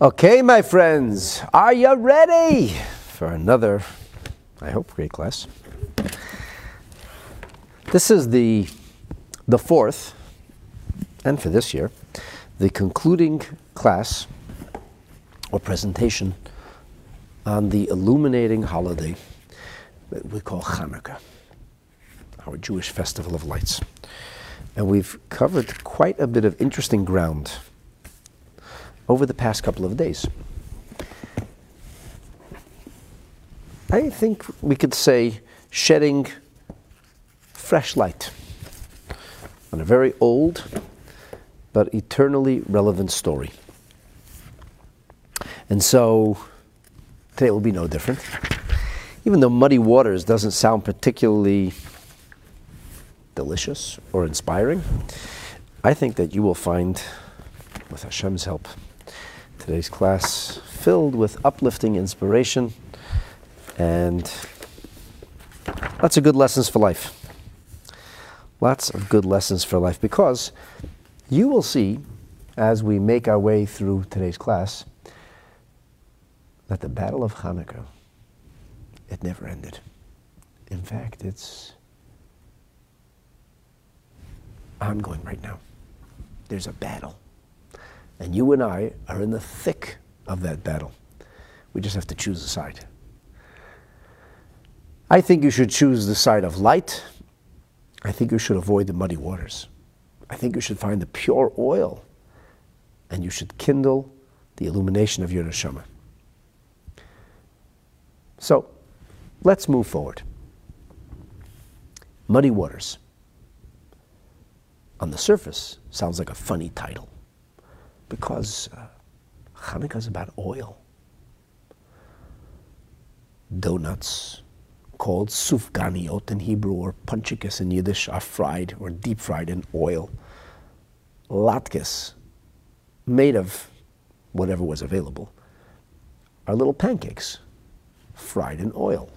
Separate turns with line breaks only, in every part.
Okay, my friends, are you ready for another, I hope, great class? This is the, the fourth, and for this year, the concluding class or presentation on the illuminating holiday that we call Hanukkah, our Jewish festival of lights. And we've covered quite a bit of interesting ground over the past couple of days. I think we could say shedding fresh light on a very old but eternally relevant story. And so today will be no different. Even though Muddy Waters doesn't sound particularly delicious or inspiring, I think that you will find, with Hashem's help, today's class filled with uplifting inspiration and lots of good lessons for life. Lots of good lessons for life because you will see as we make our way through today's class that the Battle of Hanukkah, it never ended. In fact, it's ongoing right now. There's a battle. And you and I are in the thick of that battle. We just have to choose a side. I think you should choose the side of light. I think you should avoid the muddy waters. I think you should find the pure oil and you should kindle the illumination of your neshama. So, let's move forward. Muddy Waters. On the surface, sounds like a funny title because uh, Hanukkah is about oil. Donuts, called sufganiot in Hebrew or punchikis in Yiddish, are fried or deep fried in oil. Latkes, made of whatever was available, are little pancakes fried in oil.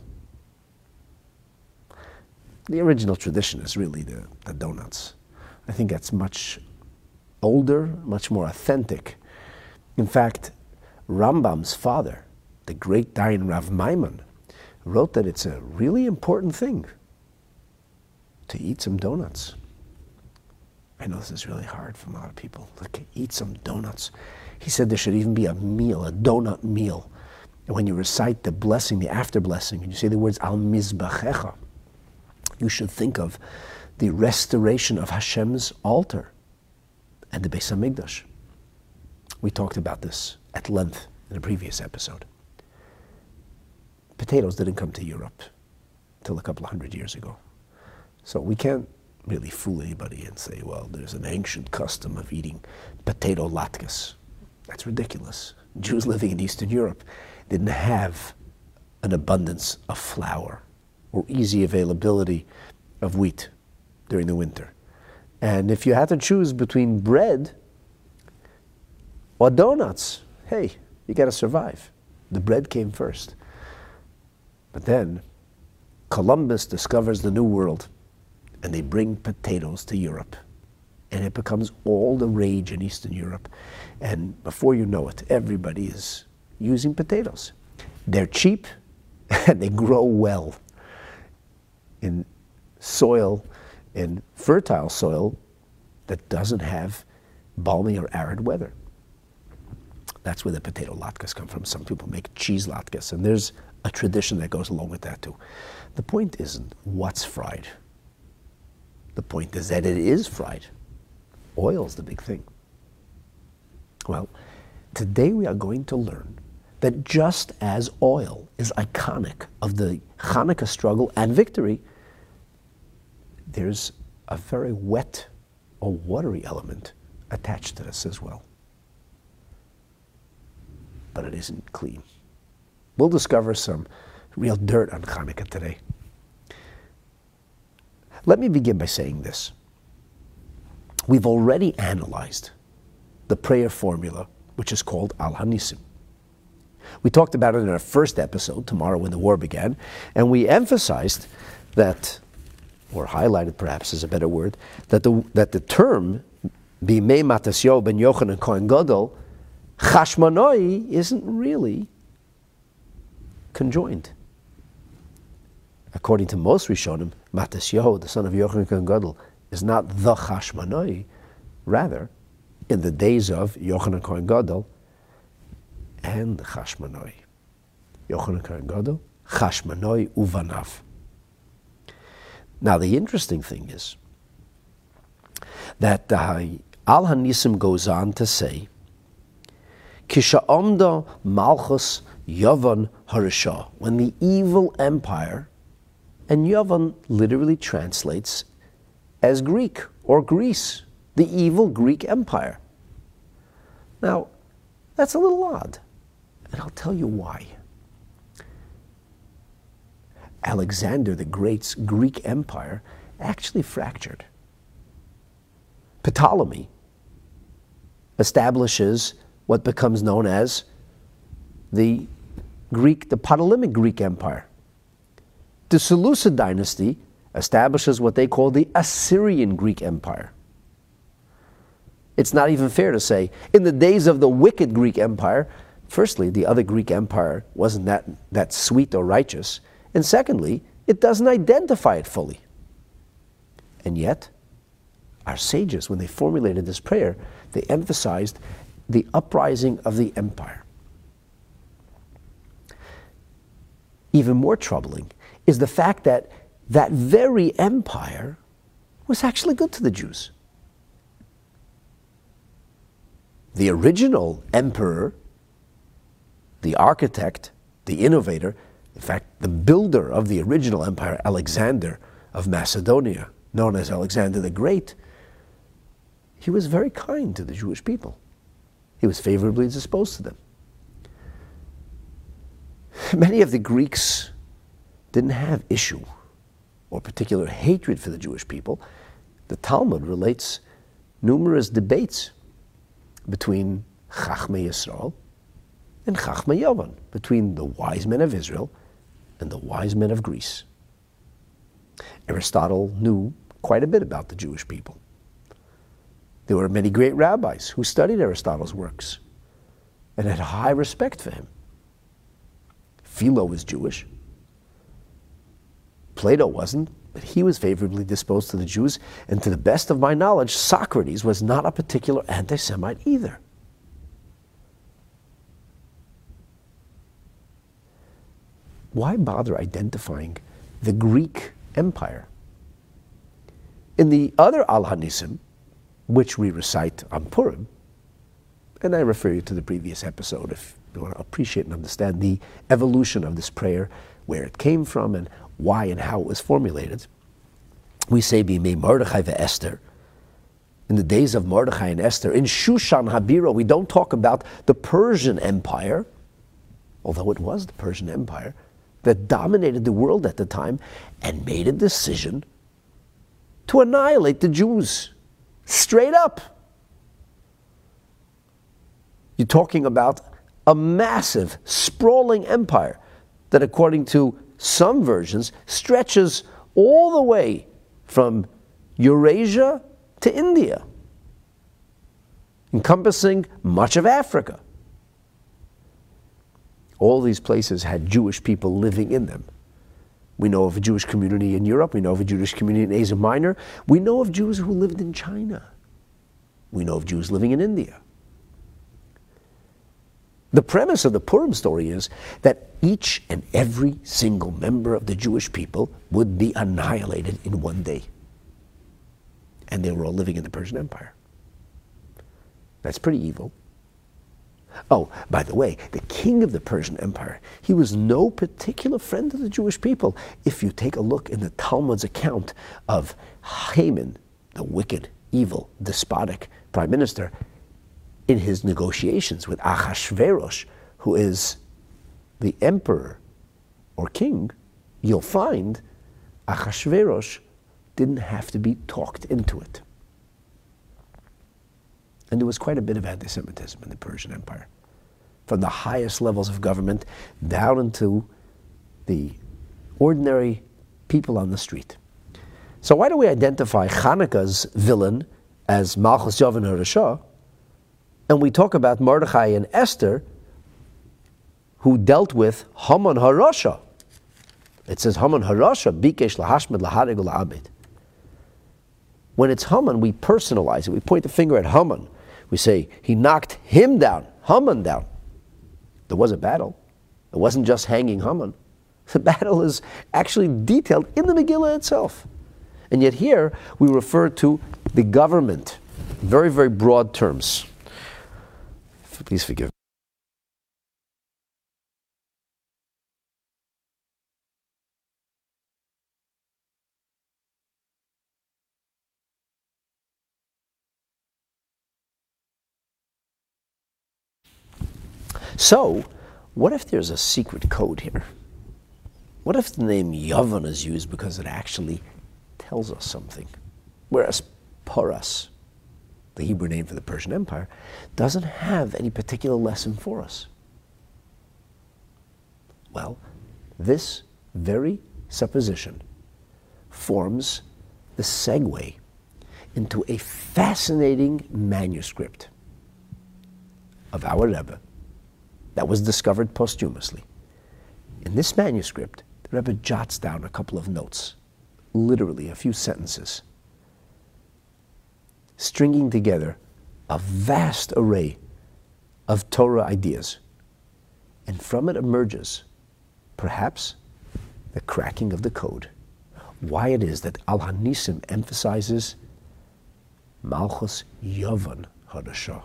The original tradition is really the, the donuts. I think that's much older, much more authentic. In fact, Rambam's father, the great Dayan Rav Maimon, wrote that it's a really important thing to eat some donuts. I know this is really hard for a lot of people. Like, eat some donuts. He said there should even be a meal, a donut meal. And when you recite the blessing, the after blessing, and you say the words Al Mizbachecha, you should think of the restoration of Hashem's altar and the Beis Hamikdash. We talked about this at length in a previous episode. Potatoes didn't come to Europe until a couple of hundred years ago. So we can't really fool anybody and say, well, there's an ancient custom of eating potato latkes. That's ridiculous. Jews living in Eastern Europe didn't have an abundance of flour or easy availability of wheat during the winter. And if you had to choose between bread or donuts, hey, you got to survive. The bread came first. But then Columbus discovers the New World and they bring potatoes to Europe. And it becomes all the rage in Eastern Europe. And before you know it, everybody is using potatoes. They're cheap and they grow well in soil in fertile soil that doesn't have balmy or arid weather. That's where the potato latkes come from. Some people make cheese latkes, and there's a tradition that goes along with that too. The point isn't what's fried. The point is that it is fried. Oil's the big thing. Well, today we are going to learn that just as oil is iconic of the Hanukkah struggle and victory, there's a very wet or watery element attached to this as well. But it isn't clean. We'll discover some real dirt on Hanukkah today. Let me begin by saying this. We've already analyzed the prayer formula, which is called Al Hanisim. We talked about it in our first episode, Tomorrow When the War Began, and we emphasized that or highlighted perhaps is a better word, that the, that the term Bimei Matasyo ben Yochanan Kohen Gadol Chashmonoi isn't really conjoined. According to most Rishonim, Matisyahu, the son of Yochanan Kohen Gadol, is not the Chashmonoi. Rather, in the days of Yochanan Kohen Gadol and Chashmonoi. Yochanan Kohen Gadol, Chashmonoi Uvanav. Now, the interesting thing is that uh, Al Hanisim goes on to say, Kisha'omda Malchus Yavan Harisha, when the evil empire, and Yavan literally translates as Greek or Greece, the evil Greek empire. Now, that's a little odd, and I'll tell you why. Alexander the Great's Greek empire actually fractured. Ptolemy establishes what becomes known as the Greek, the Ptolemaic Greek Empire. The Seleucid dynasty establishes what they call the Assyrian Greek Empire. It's not even fair to say, in the days of the wicked Greek Empire, firstly, the other Greek Empire wasn't that, that sweet or righteous, and secondly, it doesn't identify it fully. And yet, our sages, when they formulated this prayer, they emphasized the uprising of the empire. Even more troubling is the fact that that very empire was actually good to the Jews. The original emperor, the architect, the innovator, in fact, the builder of the original empire, Alexander of Macedonia, known as Alexander the Great, he was very kind to the Jewish people. He was favorably disposed to them. Many of the Greeks didn't have issue or particular hatred for the Jewish people. The Talmud relates numerous debates between Chachmei Yisrael and Chachmei Yavan, between the wise men of Israel and the wise men of Greece. Aristotle knew quite a bit about the Jewish people. There were many great rabbis who studied Aristotle's works and had high respect for him. Philo was Jewish. Plato wasn't, but he was favorably disposed to the Jews, and to the best of my knowledge, Socrates was not a particular anti Semite either. Why bother identifying the Greek Empire? In the other Al Hanisim, which we recite on Purim. And I refer you to the previous episode if you want to appreciate and understand the evolution of this prayer, where it came from, and why and how it was formulated. We say, Bimei Mordechai the Esther. In the days of Mordechai and Esther, in Shushan Habira, we don't talk about the Persian Empire, although it was the Persian Empire that dominated the world at the time and made a decision to annihilate the Jews. Straight up. You're talking about a massive, sprawling empire that, according to some versions, stretches all the way from Eurasia to India, encompassing much of Africa. All these places had Jewish people living in them. We know of a Jewish community in Europe. We know of a Jewish community in Asia Minor. We know of Jews who lived in China. We know of Jews living in India. The premise of the Purim story is that each and every single member of the Jewish people would be annihilated in one day. And they were all living in the Persian Empire. That's pretty evil. Oh, by the way, the king of the Persian Empire, he was no particular friend of the Jewish people. If you take a look in the Talmud's account of Haman, the wicked, evil, despotic prime minister, in his negotiations with Achashverosh, who is the emperor or king, you'll find Achashverosh didn't have to be talked into it. And there was quite a bit of anti Semitism in the Persian Empire, from the highest levels of government down into the ordinary people on the street. So, why do we identify Hanukkah's villain as Malchus Yovan Rasha And we talk about Mordechai and Esther, who dealt with Haman Harasha. It says Haman Harasha, Bikesh Lahashmed Laharig La'abed. When it's Haman, we personalize it. We point the finger at Haman. We say, he knocked him down, Haman down. There was a battle. It wasn't just hanging Haman. The battle is actually detailed in the Megillah itself. And yet here we refer to the government, very, very broad terms. Please forgive me. So, what if there's a secret code here? What if the name Yavan is used because it actually tells us something? Whereas Paras, the Hebrew name for the Persian Empire, doesn't have any particular lesson for us. Well, this very supposition forms the segue into a fascinating manuscript of our Rebbe that was discovered posthumously. In this manuscript, the Rebbe jots down a couple of notes, literally a few sentences, stringing together a vast array of Torah ideas. And from it emerges, perhaps, the cracking of the code. Why it is that Al Hanisim emphasizes Malchus Yavan Harashah.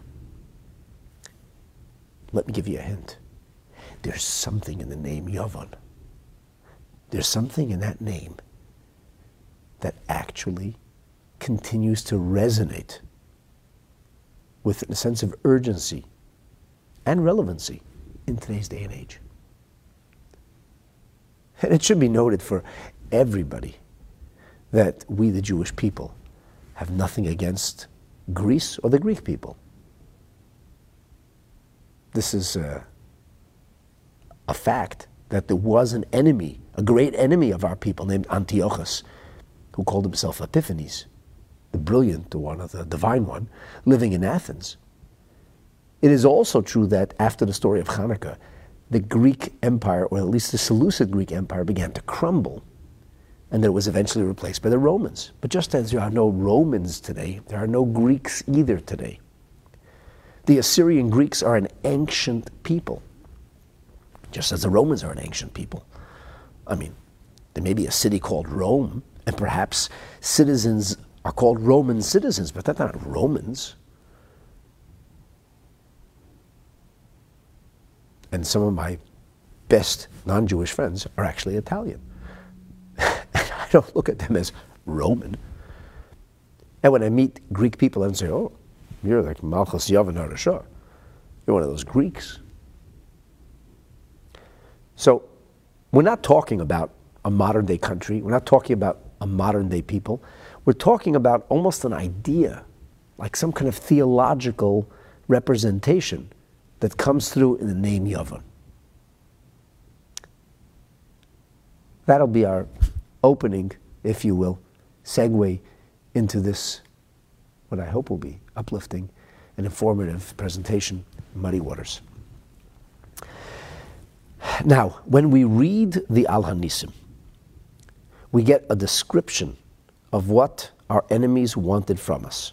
Let me give you a hint. There's something in the name Yavan. There's something in that name that actually continues to resonate with a sense of urgency and relevancy in today's day and age. And it should be noted for everybody that we, the Jewish people, have nothing against Greece or the Greek people. This is a, a fact that there was an enemy, a great enemy of our people named Antiochus, who called himself Epiphanes, the brilliant one, or the divine one, living in Athens. It is also true that after the story of Hanukkah, the Greek Empire, or at least the Seleucid Greek Empire, began to crumble, and that it was eventually replaced by the Romans. But just as there are no Romans today, there are no Greeks either today. The Assyrian Greeks are an ancient people, just as the Romans are an ancient people. I mean, there may be a city called Rome, and perhaps citizens are called Roman citizens, but they're not Romans. And some of my best non Jewish friends are actually Italian. and I don't look at them as Roman. And when I meet Greek people, I say, oh, you're like Malchus Yavan Harashah. You're one of those Greeks. So we're not talking about a modern day country. We're not talking about a modern day people. We're talking about almost an idea, like some kind of theological representation that comes through in the name Yavan. That'll be our opening, if you will, segue into this, what I hope will be uplifting and informative presentation, Muddy Waters. Now, when we read the Al Hanisim, we get a description of what our enemies wanted from us.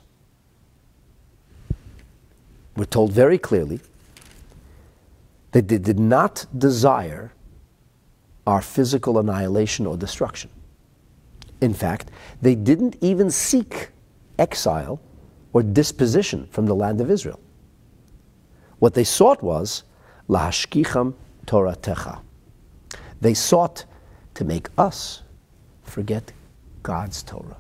We're told very clearly that they did not desire our physical annihilation or destruction. In fact, they didn't even seek exile or disposition from the land of Israel. What they sought was lahashkicham Toratecha. They sought to make us forget God's Torah.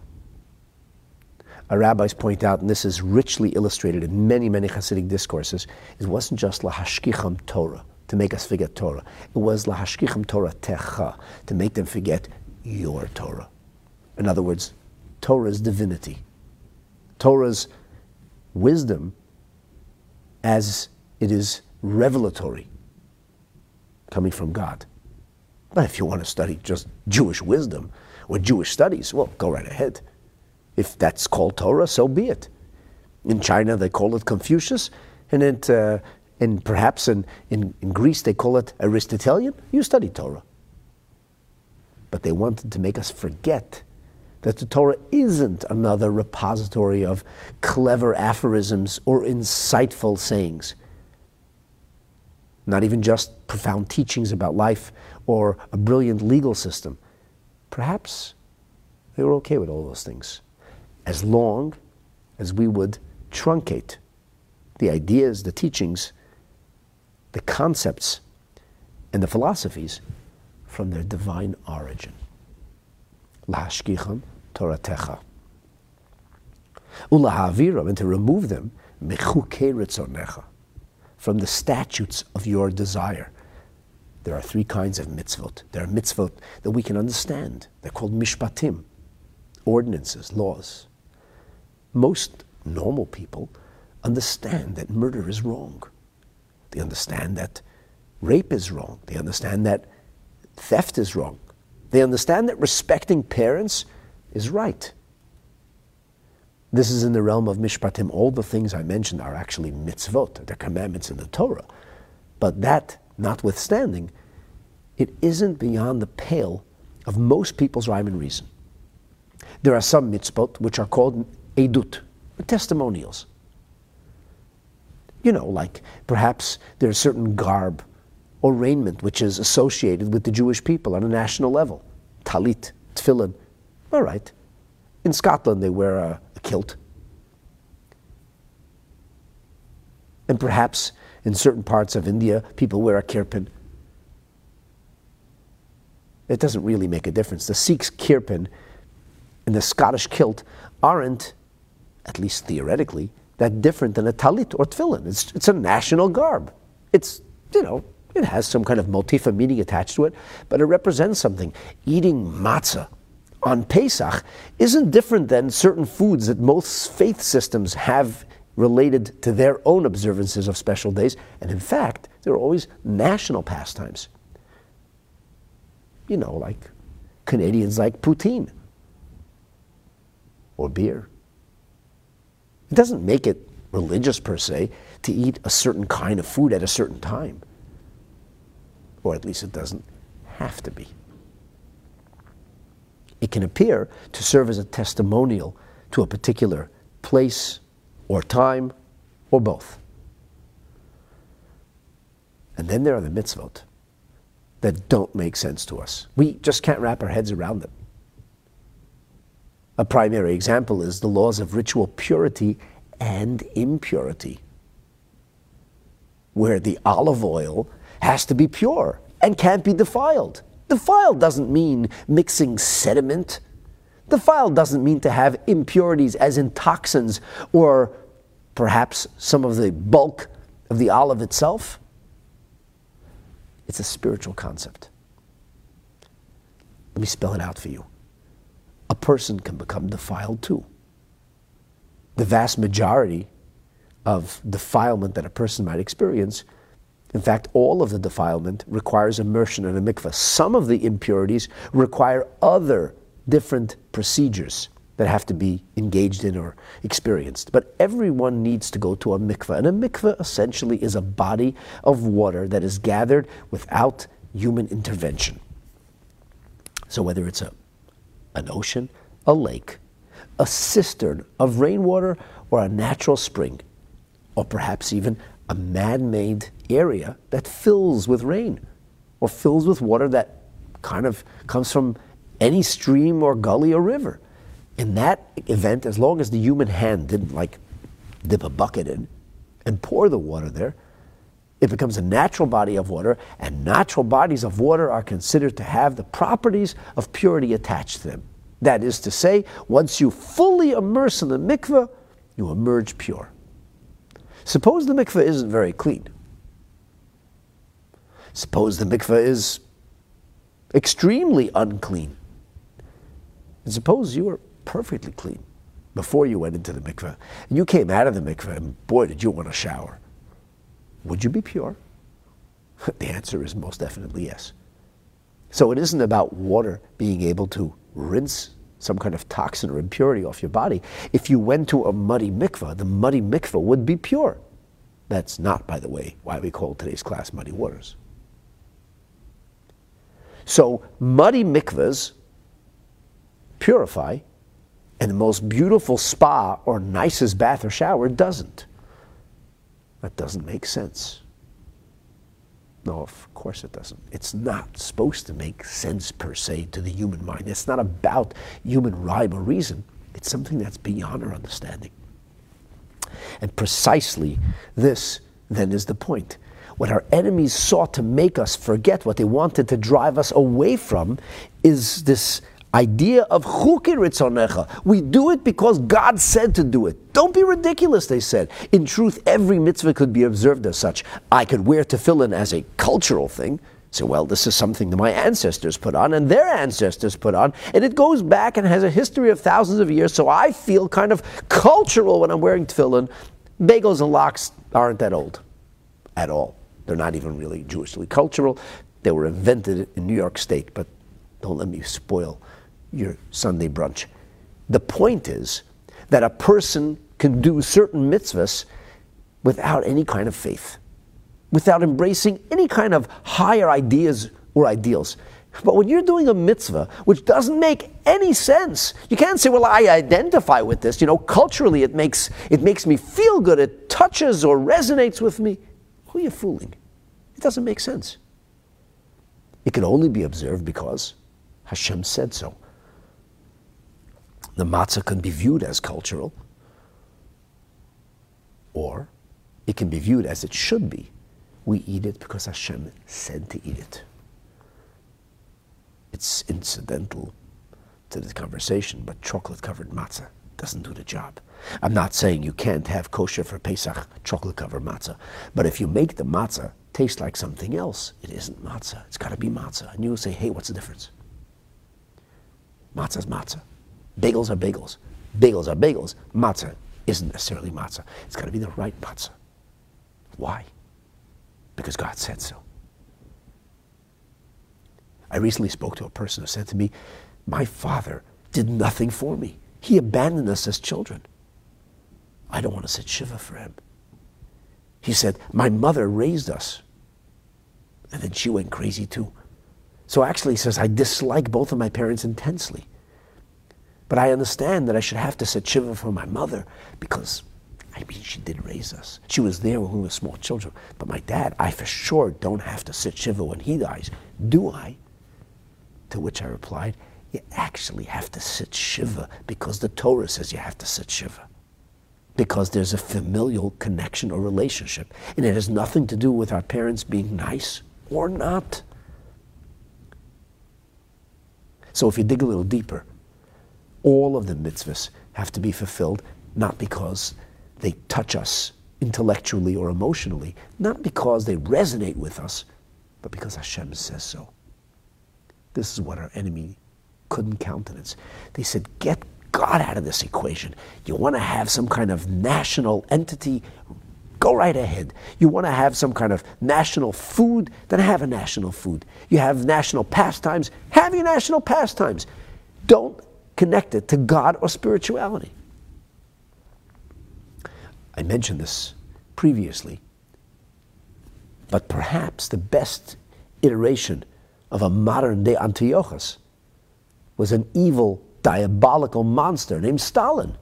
Our rabbis point out, and this is richly illustrated in many, many Hasidic discourses, it wasn't just lahashkicham Torah, to make us forget Torah. It was lahashkicham Torah techa, to make them forget your Torah. In other words, Torah's divinity, Torah's wisdom as it is revelatory coming from God. But if you want to study just Jewish wisdom or Jewish studies, well, go right ahead. If that's called Torah, so be it. In China, they call it Confucius. And it, uh, and perhaps in, in, in Greece they call it Aristotelian. You study Torah. But they wanted to make us forget that the Torah isn't another repository of clever aphorisms or insightful sayings. Not even just profound teachings about life or a brilliant legal system. Perhaps they were okay with all those things, as long as we would truncate the ideas, the teachings, the concepts, and the philosophies from their divine origin. Lahashkicham Toratecha. Ulahaviram, and to remove them, mechuke ritzonecha, from the statutes of your desire. There are three kinds of mitzvot. There are mitzvot that we can understand. They're called mishpatim, ordinances, laws. Most normal people understand that murder is wrong. They understand that rape is wrong. They understand that theft is wrong. They understand that respecting parents is right. This is in the realm of mishpatim. All the things I mentioned are actually mitzvot, they're commandments in the Torah. But that notwithstanding, it isn't beyond the pale of most people's rhyme and reason. There are some mitzvot which are called edut, testimonials. You know, like perhaps there's certain garb or raiment which is associated with the Jewish people on a national level. Talit, tefillin, all right. In Scotland, they wear a, a kilt. And perhaps in certain parts of India, people wear a kirpan. It doesn't really make a difference. The Sikh's kirpan and the Scottish kilt aren't, at least theoretically, that different than a talit or tefillin. It's, it's a national garb. It's, you know, it has some kind of motif of meaning attached to it, but it represents something. Eating matzah on Pesach isn't different than certain foods that most faith systems have related to their own observances of special days. And in fact, they're always national pastimes. You know, like Canadians like poutine or beer. It doesn't make it religious per se to eat a certain kind of food at a certain time. Or at least it doesn't have to be it can appear to serve as a testimonial to a particular place or time or both. And then there are the mitzvot that don't make sense to us. We just can't wrap our heads around them. A primary example is the laws of ritual purity and impurity, where the olive oil has to be pure and can't be defiled. Defiled doesn't mean mixing sediment. Defiled doesn't mean to have impurities as in toxins or perhaps some of the bulk of the olive itself. It's a spiritual concept. Let me spell it out for you. A person can become defiled too. The vast majority of defilement that a person might experience in fact, all of the defilement requires immersion in a mikveh. Some of the impurities require other different procedures that have to be engaged in or experienced. But everyone needs to go to a mikveh. And a mikveh essentially is a body of water that is gathered without human intervention. So whether it's a, an ocean, a lake, a cistern of rainwater, or a natural spring, or perhaps even a man made area that fills with rain or fills with water that kind of comes from any stream or gully or river. In that event, as long as the human hand didn't like dip a bucket in and pour the water there, it becomes a natural body of water, and natural bodies of water are considered to have the properties of purity attached to them. That is to say, once you fully immerse in the mikveh, you emerge pure. Suppose the mikveh isn't very clean. Suppose the mikveh is extremely unclean. And suppose you were perfectly clean before you went into the mikveh, and you came out of the mikveh, and boy, did you want to shower. Would you be pure? the answer is most definitely yes. So it isn't about water being able to rinse some kind of toxin or impurity off your body. If you went to a muddy mikveh, the muddy mikveh would be pure. That's not, by the way, why we call today's class Muddy Waters. So, muddy mikvahs purify, and the most beautiful spa or nicest bath or shower doesn't. That doesn't make sense. No, of course it doesn't. It's not supposed to make sense per se to the human mind. It's not about human rhyme or reason. It's something that's beyond our understanding. And precisely this then is the point. What our enemies sought to make us forget, what they wanted to drive us away from, is this idea of chuki We do it because God said to do it. Don't be ridiculous, they said. In truth, every mitzvah could be observed as such. I could wear tefillin as a cultural thing. So, well, this is something that my ancestors put on and their ancestors put on, and it goes back and has a history of thousands of years, so I feel kind of cultural when I'm wearing tefillin. Bagels and lox aren't that old at all. They're not even really Jewishly cultural. They were invented in New York State, but don't let me spoil your Sunday brunch. The point is that a person can do certain mitzvahs without any kind of faith, without embracing any kind of higher ideas or ideals. But when you're doing a mitzvah which doesn't make any sense, you can't say, "Well, I identify with this." You know, culturally, it makes it makes me feel good. It touches or resonates with me. Who are you fooling? It doesn't make sense. It can only be observed because Hashem said so. The matzah can be viewed as cultural, or it can be viewed as it should be. We eat it because Hashem said to eat it. It's incidental to the conversation, but chocolate covered matzah doesn't do the job. I'm not saying you can't have kosher for Pesach chocolate covered matzah, but if you make the matzah taste like something else, it isn't matzah. It's got to be matzah. And you'll say, hey, what's the difference? Matzah's matzah. Bagels are bagels. Bagels are bagels. Matzah isn't necessarily matzah. It's got to be the right matzah. Why? Because God said so. I recently spoke to a person who said to me, My father did nothing for me. He abandoned us as children. I don't want to sit Shiva for him. He said, My mother raised us. And then she went crazy too. So actually, he says, I dislike both of my parents intensely. But I understand that I should have to sit Shiva for my mother because, I mean, she did raise us. She was there when we were small children. But my dad, I for sure don't have to sit Shiva when he dies. Do I? To which I replied, You actually have to sit Shiva because the Torah says you have to sit Shiva. Because there's a familial connection or relationship. And it has nothing to do with our parents being nice or not. So if you dig a little deeper, all of the mitzvahs have to be fulfilled, not because they touch us intellectually or emotionally, not because they resonate with us, but because Hashem says so. This is what our enemy couldn't countenance. They said, Get God out of this equation. You want to have some kind of national entity? Go right ahead. You want to have some kind of national food? Then have a national food. You have national pastimes? Have your national pastimes. Don't connected to God or spirituality. I mentioned this previously, but perhaps the best iteration of a modern day Antiochus was an evil, diabolical monster named Stalin.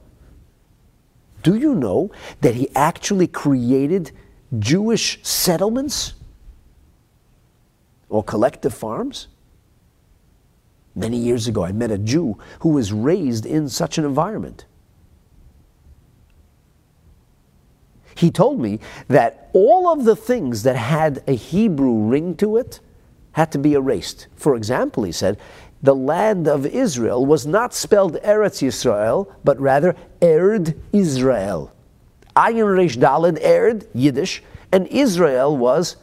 Do you know that he actually created Jewish settlements or collective farms? Many years ago, I met a Jew who was raised in such an environment. He told me that all of the things that had a Hebrew ring to it had to be erased. For example, he said, the land of Israel was not spelled Eretz Yisrael, but rather Erd Israel. Ayin Resh Daled Erd, Yiddish, and Israel was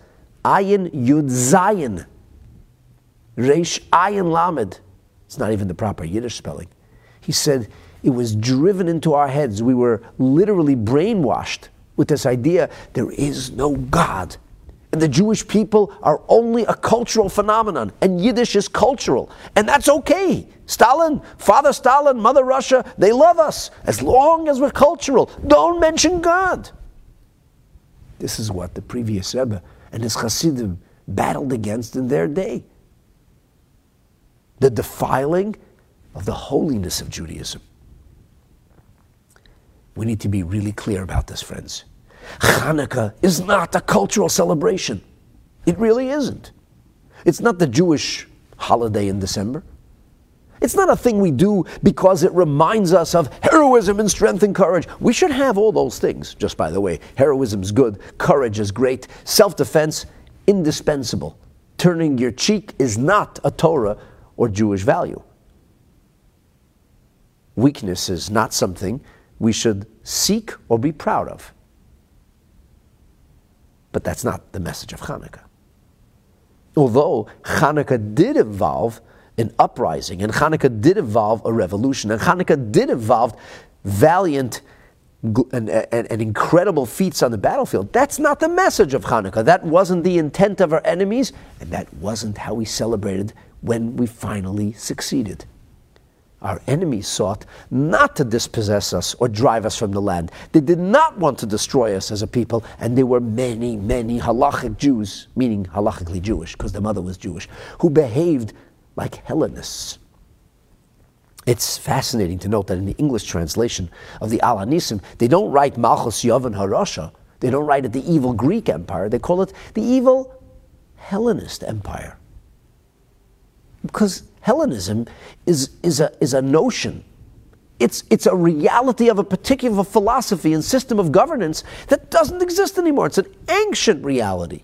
Ayin Yud Zayin, Reish Ayin Lamed. It's not even the proper Yiddish spelling. He said it was driven into our heads. We were literally brainwashed with this idea there is no God. And the Jewish people are only a cultural phenomenon, and Yiddish is cultural. And that's okay. Stalin, Father Stalin, Mother Russia, they love us as long as we're cultural. Don't mention God. This is what the previous Rebbe and his Hasidim battled against in their day. The defiling of the holiness of Judaism. We need to be really clear about this, friends. Hanukkah is not a cultural celebration. It really isn't. It's not the Jewish holiday in December. It's not a thing we do because it reminds us of heroism and strength and courage. We should have all those things, just by the way. Heroism's good, courage is great, self defense, indispensable. Turning your cheek is not a Torah or Jewish value. Weakness is not something we should seek or be proud of. But that's not the message of Hanukkah. Although Hanukkah did involve an uprising, and Hanukkah did involve a revolution, and Hanukkah did involve valiant and, and, and, incredible feats on the battlefield. That's not the message of Hanukkah. That wasn't the intent of our enemies, and that wasn't how we celebrated when we finally succeeded. Our enemies sought not to dispossess us or drive us from the land. They did not want to destroy us as a people, and there were many, many halachic Jews, meaning halachically Jewish, because the mother was Jewish, who behaved like Hellenists. It's fascinating to note that in the English translation of the Al Hanisim, they don't write Malchus Yavan Harasha. They don't write it the evil Greek Empire. They call it the evil Hellenist Empire. Because Hellenism is, is, a, is a notion. It's, it's a reality of a particular philosophy and system of governance that doesn't exist anymore. It's an ancient reality.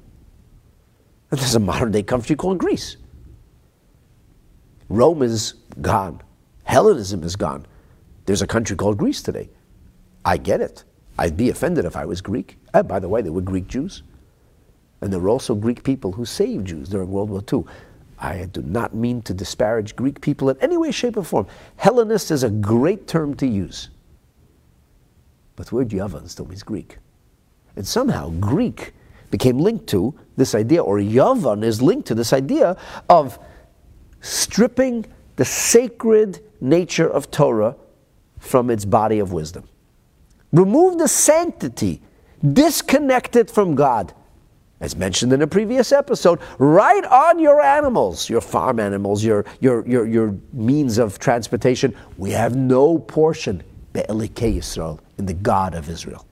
And there's a modern day country called Greece. Rome is gone. Hellenism is gone. There's a country called Greece today. I get it. I'd be offended if I was Greek. Uh, by the way, there were Greek Jews. And there were also Greek people who saved Jews during World War II. I do not mean to disparage Greek people in any way, shape, or form. Hellenist is a great term to use. But the word Yavan still means Greek. And somehow Greek became linked to this idea, or Yavan is linked to this idea of stripping the sacred nature of Torah from its body of wisdom. Remove the sanctity, disconnect it from God as mentioned in a previous episode, right on your animals, your farm animals, your, your, your, your means of transportation. We have no portion, Be'elikei Yisrael, in the God of Israel.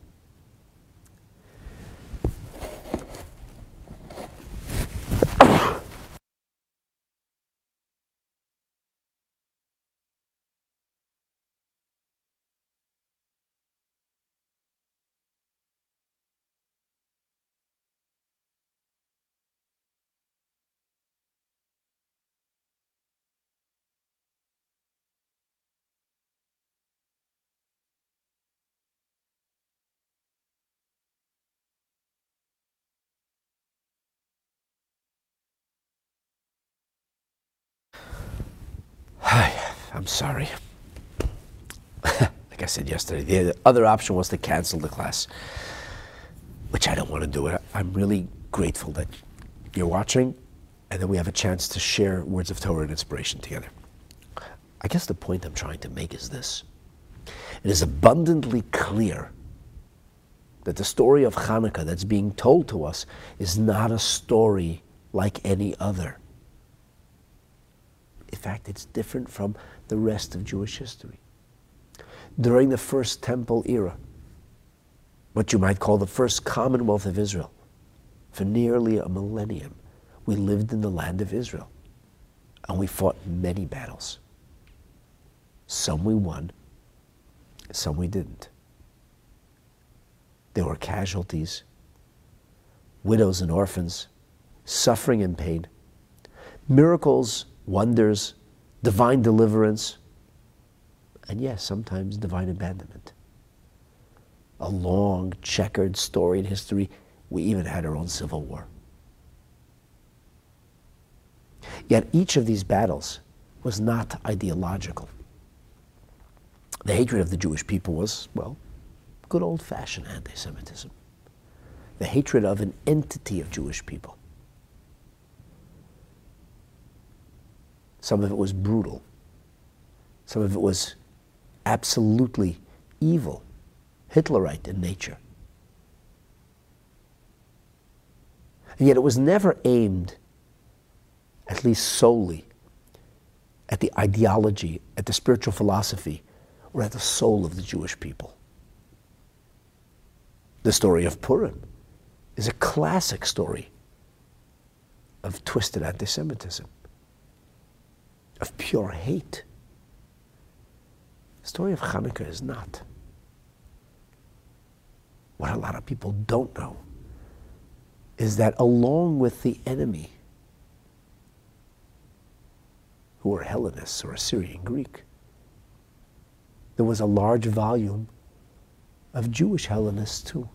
I'm sorry. like I said yesterday, the other option was to cancel the class, which I don't want to do it. I'm really grateful that you're watching and that we have a chance to share words of Torah and inspiration together. I guess the point I'm trying to make is this it is abundantly clear that the story of Hanukkah that's being told to us is not a story like any other. In fact, it's different from the rest of Jewish history. During the first temple era, what you might call the first commonwealth of Israel, for nearly a millennium, we lived in the land of Israel. And we fought many battles. Some we won, some we didn't. There were casualties, widows and orphans, suffering and pain, miracles, wonders, divine deliverance, and yes, sometimes divine abandonment. A long, checkered story in history. We even had our own civil war. Yet each of these battles was not ideological. The hatred of the Jewish people was, well, good old fashioned anti Semitism. The hatred of an entity of Jewish people. Some of it was brutal. Some of it was absolutely evil, Hitlerite in nature. And yet it was never aimed, at least solely, at the ideology, at the spiritual philosophy, or at the soul of the Jewish people. The story of Purim is a classic story of twisted anti Semitism, of pure hate. The story of Hanukkah is not. What a lot of people don't know is that along with the enemy, who were Hellenists or Assyrian Greek, there was a large volume of Jewish Hellenists too,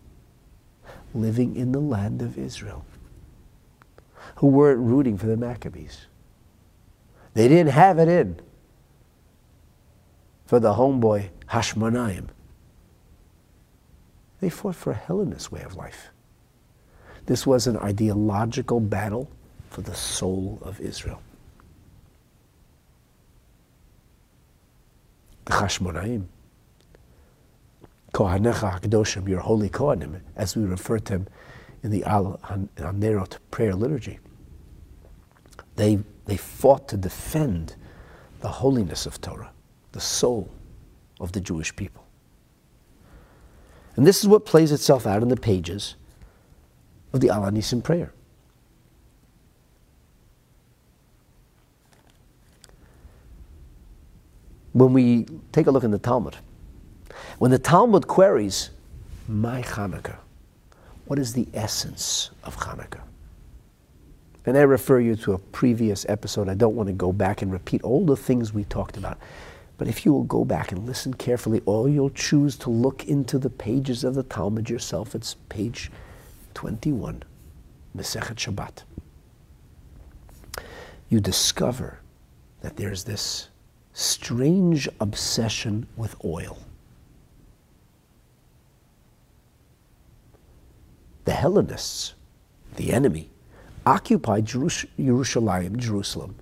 living in the land of Israel, who weren't rooting for the Maccabees. They didn't have it in for the homeboy Hashmonaim. They fought for a Hellenist way of life. This was an ideological battle for the soul of Israel. The Hashmonaim, Kohanecha Hakdoshim, your holy Kohanim, as we refer to him in the Al Hanerot prayer liturgy. They, they fought to defend the holiness of Torah, the soul of the Jewish people. And this is what plays itself out in the pages of the Al Hanisim prayer. When we take a look in the Talmud, when the Talmud queries, my Hanukkah, what is the essence of Hanukkah? And I refer you to a previous episode. I don't want to go back and repeat all the things we talked about. But if you will go back and listen carefully, or you'll choose to look into the pages of the Talmud yourself, it's page 21, Masechet Shabbat. You discover that there's this strange obsession with oil. The Hellenists, the enemy, occupied Jerusalem, Jerusalem.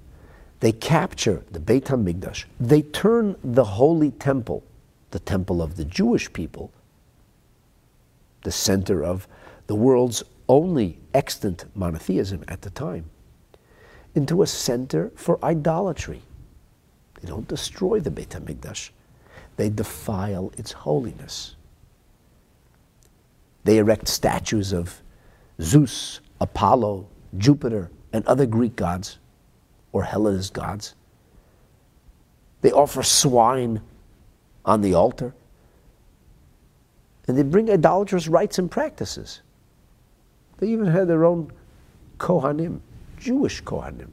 They capture the Beit HaMikdash. They turn the holy temple, the temple of the Jewish people, the center of the world's only extant monotheism at the time, into a center for idolatry. They don't destroy the Beit HaMikdash. They defile its holiness. They erect statues of Zeus, Apollo, Jupiter, and other Greek gods or Hellenist gods. They offer swine on the altar. And they bring idolatrous rites and practices. They even had their own Kohanim, Jewish Kohanim,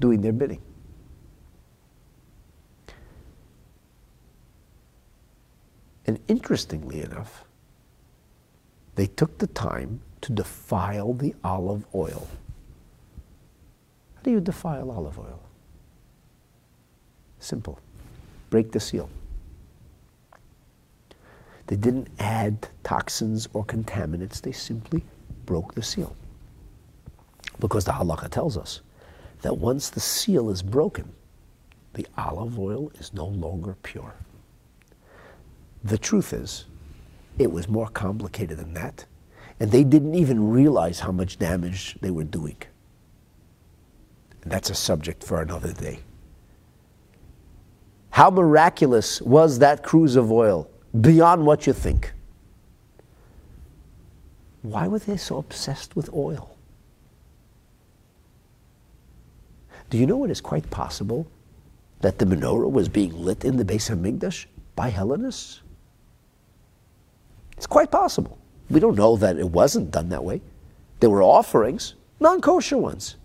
doing their bidding. And interestingly enough, they took the time to defile the olive oil. How do you defile olive oil? Simple. Break the seal. They didn't add toxins or contaminants, they simply broke the seal. Because the halakha tells us that once the seal is broken, the olive oil is no longer pure. The truth is, it was more complicated than that, and they didn't even realize how much damage they were doing. And that's a subject for another day. How miraculous was that cruse of oil beyond what you think? Why were they so obsessed with oil? Do you know it is quite possible that the menorah was being lit in the Beis of Hamikdash by Hellenists? It's quite possible. We don't know that it wasn't done that way. There were offerings, non kosher ones.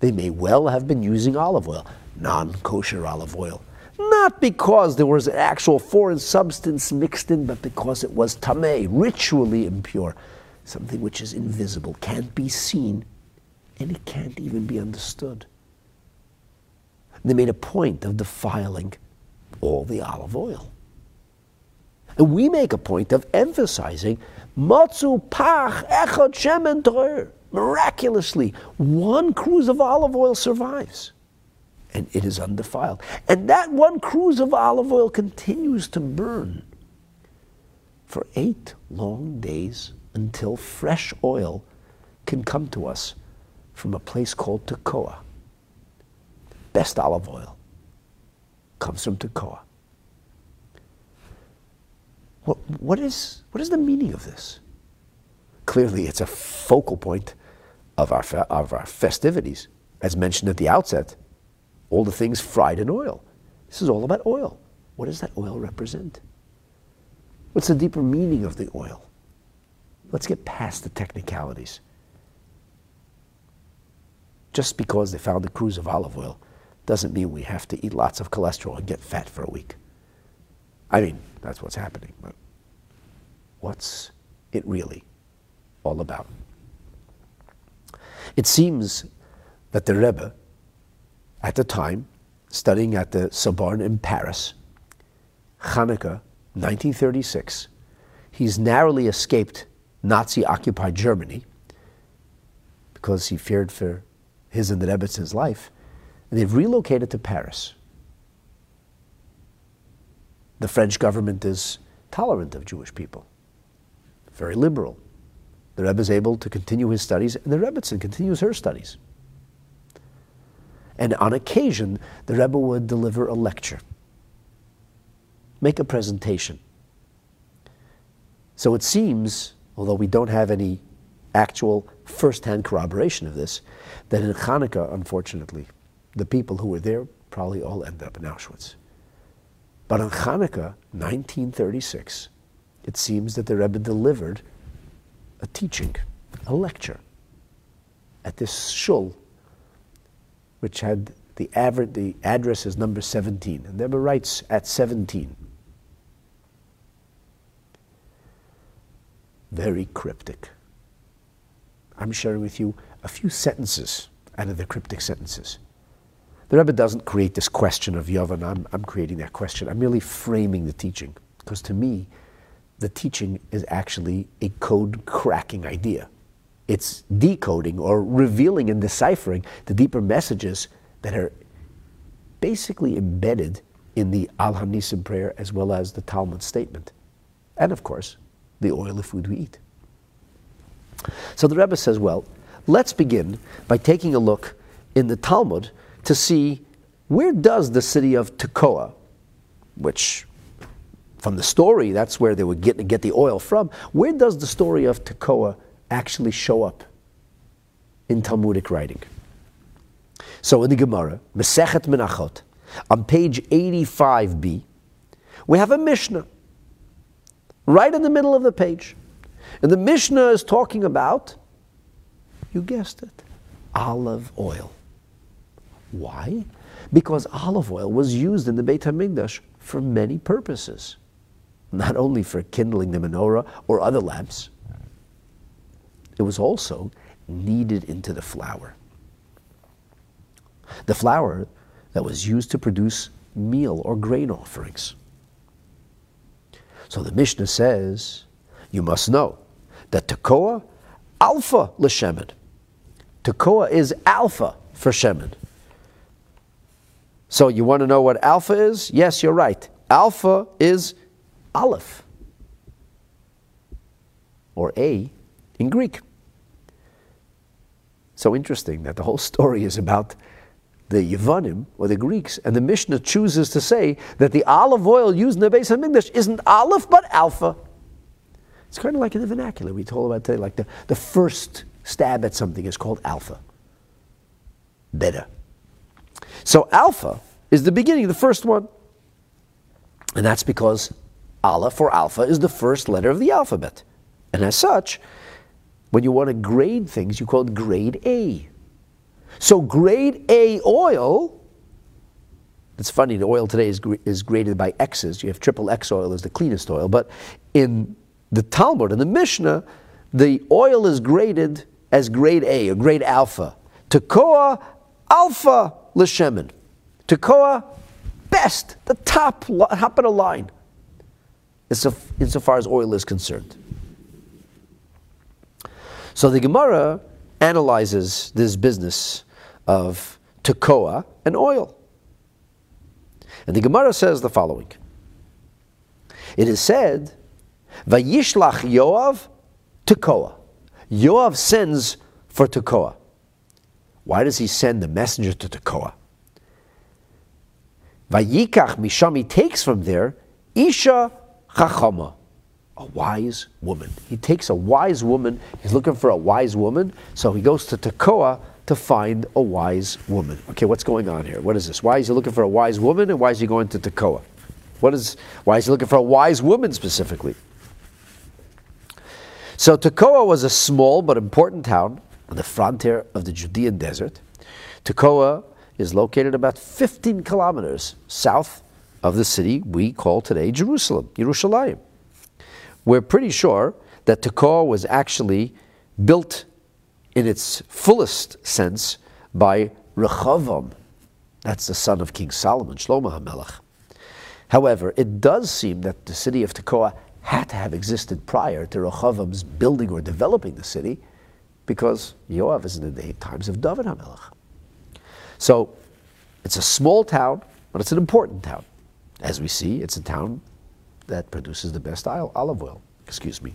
They may well have been using olive oil, non kosher olive oil. Not because there was an actual foreign substance mixed in, but because it was tameh, ritually impure, something which is invisible, can't be seen, and it can't even be understood. They made a point of defiling all the olive oil. And we make a point of emphasizing matzu pach echad shemen Miraculously, one cruse of olive oil survives. And it is undefiled. And that one cruse of olive oil continues to burn for eight long days until fresh oil can come to us from a place called Tekoa. Best olive oil comes from Tekoa. What, what, is, what is the meaning of this? Clearly, it's a focal point of our, of our festivities, as mentioned at the outset. All the things fried in oil. This is all about oil. What does that oil represent? What's the deeper meaning of the oil? Let's get past the technicalities. Just because they found a cruse of olive oil doesn't mean we have to eat lots of cholesterol and get fat for a week. I mean, that's what's happening. But what's it really all about? It seems that the Rebbe, at the time, studying at the Sorbonne in Paris, Hanukkah, 1936, he's narrowly escaped Nazi occupied Germany because he feared for his and the Rebbetzin's life, and they've relocated to Paris. The French government is tolerant of Jewish people, very liberal. The Rebbe is able to continue his studies, and the Rebbetzin continues her studies. And on occasion, the Rebbe would deliver a lecture, make a presentation. So it seems, although we don't have any actual first-hand corroboration of this, that in Hanukkah, unfortunately, the people who were there probably all ended up in Auschwitz. But on Hanukkah, 1936, it seems that the Rebbe delivered a teaching, a lecture, at this shul, which had the, the address is number 17. And the Rebbe writes at 17. Very cryptic. I'm sharing with you a few sentences out of the cryptic sentences. The Rebbe doesn't create this question of Yavan. I'm, I'm creating that question. I'm merely framing the teaching. Because to me, the teaching is actually a code cracking idea. It's decoding or revealing and deciphering the deeper messages that are basically embedded in the Al Hanisim prayer as well as the Talmud statement. And of course, the oil of food we eat. So the Rebbe says, well, let's begin by taking a look in the Talmud to see where does the city of Tekoa, which from the story, that's where they would get, get the oil from, where does the story of Tekoa actually show up in Talmudic writing? So in the Gemara, Mesechet Menachot, on page 85b, we have a Mishnah right in the middle of the page. And the Mishnah is talking about, you guessed it, olive oil. Why? Because olive oil was used in the Beit HaMikdash for many purposes. Not only for kindling the menorah or other lamps, it was also kneaded into the flour. The flour that was used to produce meal or grain offerings. So the Mishnah says, you must know that Tekoa, alpha l'shemen. Tekoa is alpha for shemen. So you want to know what alpha is? Yes, you're right. Alpha is aleph, or A in Greek. So interesting that the whole story is about the Yevonim or the Greeks, and the Mishnah chooses to say that the olive oil used in the Beis HaMikdash isn't aleph but alpha. It's kind of like in the vernacular we told about today, like the, the first stab at something is called alpha. Better. So alpha is the beginning, the first one. And that's because aleph or alpha is the first letter of the alphabet. And as such, when you want to grade things, you call it grade A. So grade A oil, it's funny, the oil today is, is graded by X's. You have triple X oil as the cleanest oil. But in the Talmud and the Mishnah, the oil is graded as grade A or grade alpha. Tekoa alpha l'shemen. Tekoa best, the top, top of the line, insofar as oil is concerned. So the Gemara analyzes this business of tekoa and oil. And the Gemara says the following. It is said Vayishlach Yoav Tekoa. Yoav sends for Tekoa. Why does he send the messenger to Tekoa? Vayikach Misham, he takes from there Isha Chachama, a wise woman. He takes a wise woman, he's looking for a wise woman, so he goes to Tekoa to find a wise woman. Okay, what's going on here? What is this? Why is he looking for a wise woman and why is he going to Tekoa? What is, why is he looking for a wise woman specifically? So Tekoa was a small but important town on the frontier of the Judean desert. Tekoa is located about 15 kilometers south of the city we call today Jerusalem, Yerushalayim. We're pretty sure that Tekoa was actually built in its fullest sense by Rechavam. That's the son of King Solomon, Shlomo HaMelech. However, it does seem that the city of Tekoa had to have existed prior to Rechavam's building or developing the city because Yoav is in the times of David HaMelech. So it's a small town, but it's an important town. As we see, it's a town that produces the best olive oil. Excuse me.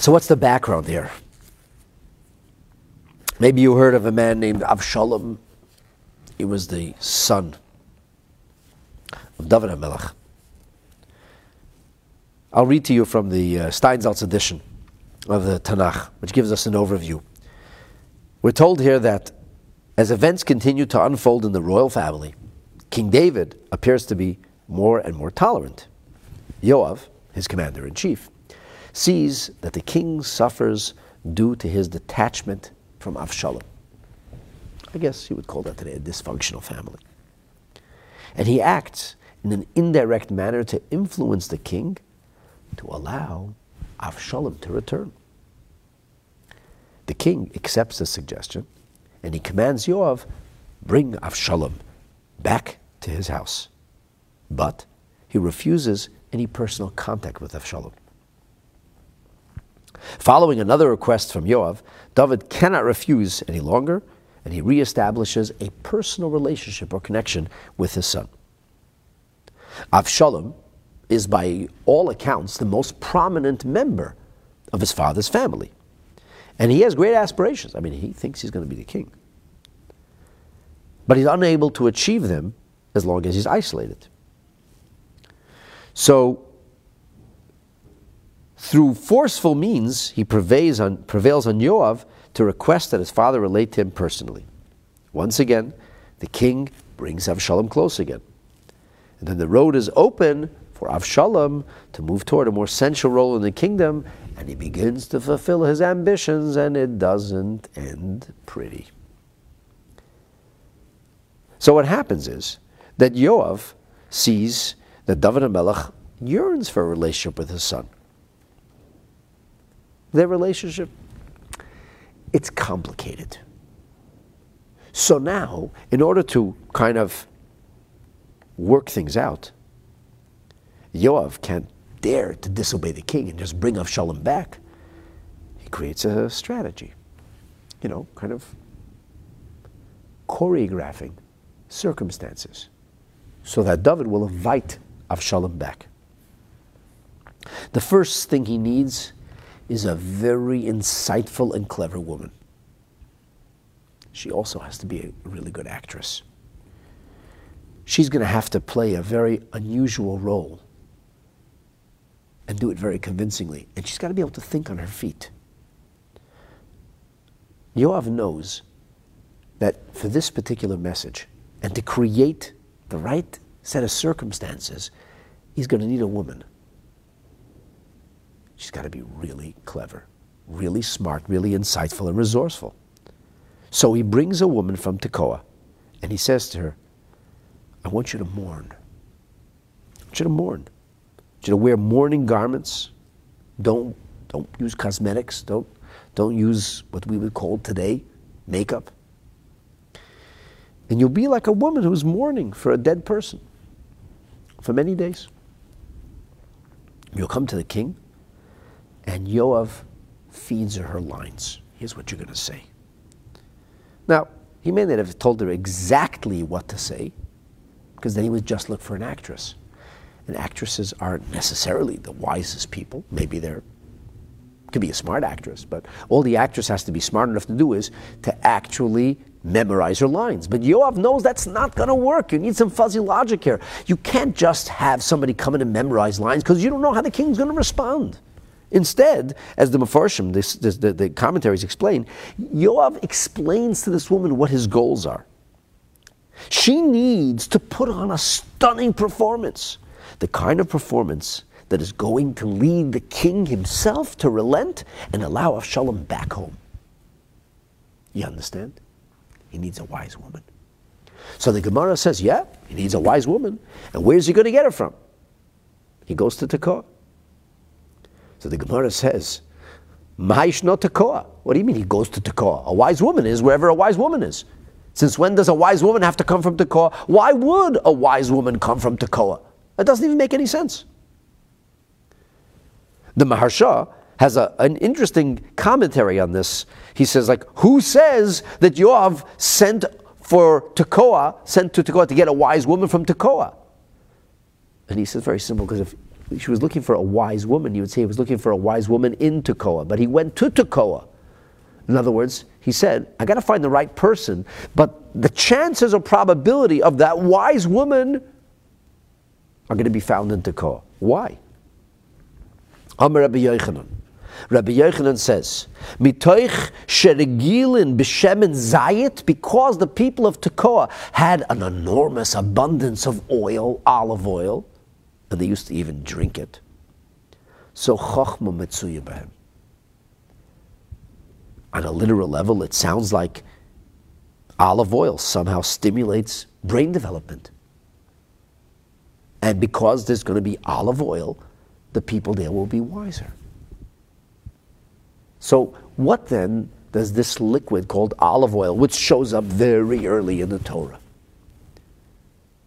So, what's the background here? Maybe you heard of a man named Avshalom. He was the son of David HaMelech. I'll read to you from the uh, Steinsaltz edition of the Tanakh, which gives us an overview. We're told here that as events continue to unfold in the royal family, King David appears to be more and more tolerant. Yoav, his commander in chief, sees that the king suffers due to his detachment from Avshalom. I guess you would call that today a dysfunctional family. And he acts in an indirect manner to influence the king to allow Avshalom to return. The king accepts the suggestion and he commands Yoav, bring Avshalom back to his house. But he refuses any personal contact with Avshalom. Following another request from Yoav, David cannot refuse any longer, and he reestablishes a personal relationship or connection with his son. Avshalom is, by all accounts, the most prominent member of his father's family. And he has great aspirations. I mean, he thinks he's going to be the king. But he's unable to achieve them as long as he's isolated. So through forceful means, he prevails on, prevails on Yoav to request that his father relate to him personally. Once again, the king brings Avshalom close again. And then the road is open for Avshalom to move toward a more central role in the kingdom, and he begins to fulfill his ambitions, and it doesn't end pretty. So what happens is that Yoav sees that David HaMelech yearns for a relationship with his son their relationship, it's complicated. So now, in order to kind of work things out, Yoav can't dare to disobey the king and just bring Avshalom back. He creates a strategy, you know, kind of choreographing circumstances so that David will invite Avshalom back. The first thing he needs is a very insightful and clever woman. She also has to be a really good actress. She's going to have to play a very unusual role and do it very convincingly. And she's got to be able to think on her feet. Yoav knows that for this particular message and to create the right set of circumstances, he's going to need a woman she's got to be really clever, really smart, really insightful, and resourceful. So he brings a woman from Tekoa and he says to her, I want you to mourn. I want you to mourn. I want you to wear mourning garments. Don't, don't use cosmetics. Don't, don't use what we would call today makeup. And you'll be like a woman who's mourning for a dead person for many days. You'll come to the king, and Yoav feeds her her lines. Here's what you're going to say. Now, he may not have told her exactly what to say, because then he would just look for an actress. And actresses aren't necessarily the wisest people. Maybe they're could be a smart actress, but all the actress has to be smart enough to do is to actually memorize her lines. But Yoav knows that's not going to work. You need some fuzzy logic here. You can't just have somebody come in and memorize lines because you don't know how the king's going to respond. Instead, as the Mefarshim, this, this, the, the commentaries explain, Yoav explains to this woman what his goals are. She needs to put on a stunning performance, the kind of performance that is going to lead the king himself to relent and allow Avshalom back home. You understand? He needs a wise woman. So the Gemara says, yeah, he needs a wise woman. And where's he going to get her from? He goes to Tekoa. So the Gemara says, Mahishno Tekoa. What do you mean he goes to Tekoa? A wise woman is wherever a wise woman is. Since when does a wise woman have to come from Tekoa? Why would a wise woman come from Tekoa? That doesn't even make any sense. The Maharsha has a, an interesting commentary on this. He says, like, who says that Yoav sent for Tekoa, sent to Tekoa to get a wise woman from Tekoa? And he says, very simple, because if she was looking for a wise woman, you would say he was looking for a wise woman in Tekoa, but he went to Tekoa. In other words, he said, I got to find the right person, but the chances or probability of that wise woman are going to be found in Tekoa. Why? Amar Rabbi Yochanan. Rabbi Yochanan says, Mitoich sheregilin b'shemen zayit, because the people of Tekoa had an enormous abundance of oil, olive oil, and they used to even drink it. So metzuya b'hem. On a literal level, it sounds like olive oil somehow stimulates brain development. And because there's going to be olive oil, the people there will be wiser. So, what then does this liquid called olive oil, which shows up very early in the Torah?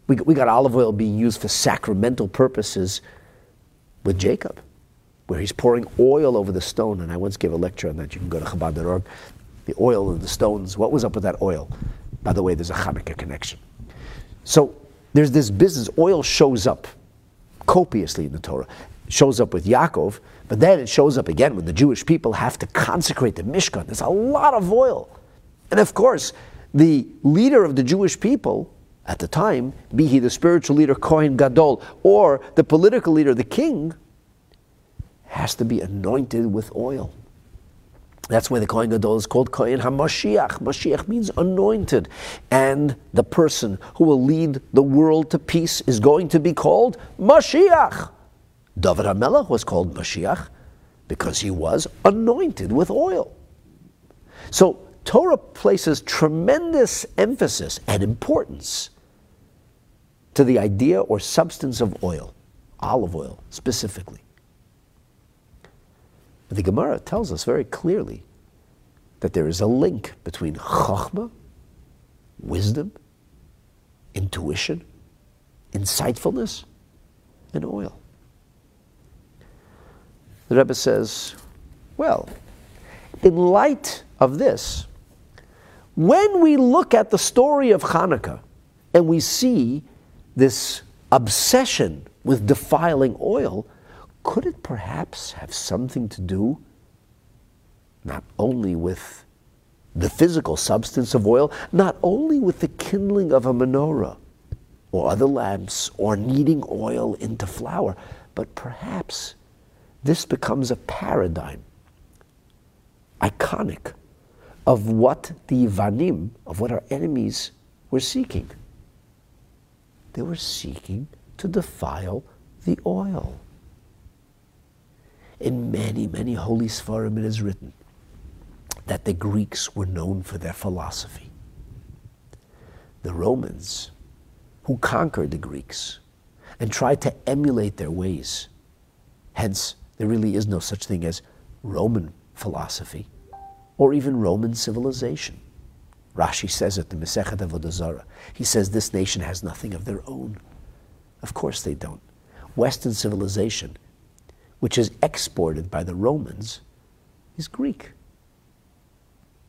We, we got olive oil being used for sacramental purposes with Jacob, where he's pouring oil over the stone. And I once gave a lecture on that. You can go to Chabad.org. The oil and the stones. What was up with that oil? By the way, there's a Hanukkah connection. So there's this business. Oil shows up copiously in the Torah shows up with Yaakov, but then it shows up again when the Jewish people have to consecrate the Mishkan. There's a lot of oil. And of course, the leader of the Jewish people at the time, be he the spiritual leader, Kohen Gadol, or the political leader, the king, has to be anointed with oil. That's why the Kohen Gadol is called Kohen HaMashiach. Mashiach means anointed. And the person who will lead the world to peace is going to be called Mashiach. David HaMelech was called Mashiach because he was anointed with oil. So Torah places tremendous emphasis and importance to the idea or substance of oil, olive oil specifically. The Gemara tells us very clearly that there is a link between chachma, wisdom, intuition, insightfulness, and oil. The Rebbe says, well, in light of this, when we look at the story of Hanukkah and we see this obsession with defiling oil, could it perhaps have something to do not only with the physical substance of oil, not only with the kindling of a menorah or other lamps or kneading oil into flour, but perhaps this becomes a paradigm, iconic, of what the Vanim, of what our enemies were seeking. They were seeking to defile the oil. In many, many holy Sfarim it is written that the Greeks were known for their philosophy. The Romans, who conquered the Greeks and tried to emulate their ways, hence there really is no such thing as Roman philosophy or even Roman civilization. Rashi says it, the Masechet Avodah Zarah. He says this nation has nothing of their own. Of course they don't. Western civilization which is exported by the Romans, is Greek.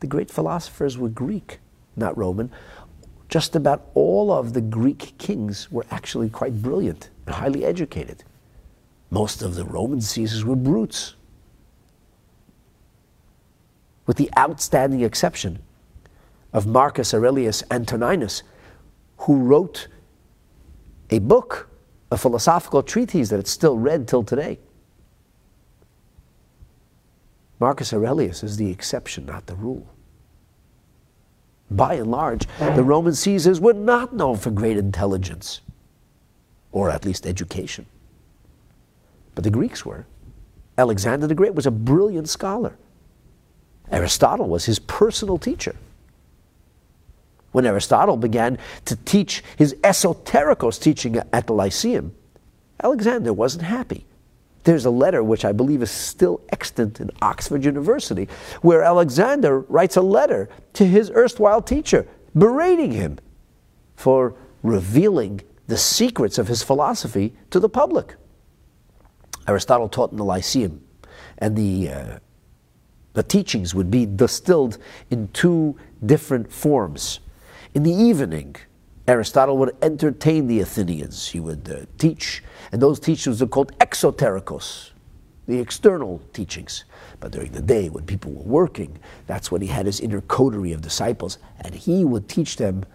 The great philosophers were Greek, not Roman. Just about all of the Greek kings were actually quite brilliant and highly educated. Most of the Roman Caesars were brutes. With the outstanding exception of Marcus Aurelius Antoninus, who wrote a book, a philosophical treatise that it's still read till today. Marcus Aurelius is the exception, not the rule. By and large, the Roman Caesars were not known for great intelligence, or at least education. But the Greeks were. Alexander the Great was a brilliant scholar. Aristotle was his personal teacher. When Aristotle began to teach his esoterikos teaching at the Lyceum, Alexander wasn't happy. There's a letter which I believe is still extant in Oxford University, where Alexander writes a letter to his erstwhile teacher, berating him for revealing the secrets of his philosophy to the public. Aristotle taught in the Lyceum, and the, uh, the teachings would be distilled in two different forms. In the evening, Aristotle would entertain the Athenians. He would uh, teach, and those teachings are called exoterikos, the external teachings. But during the day, when people were working, that's when he had his inner coterie of disciples, and he would teach them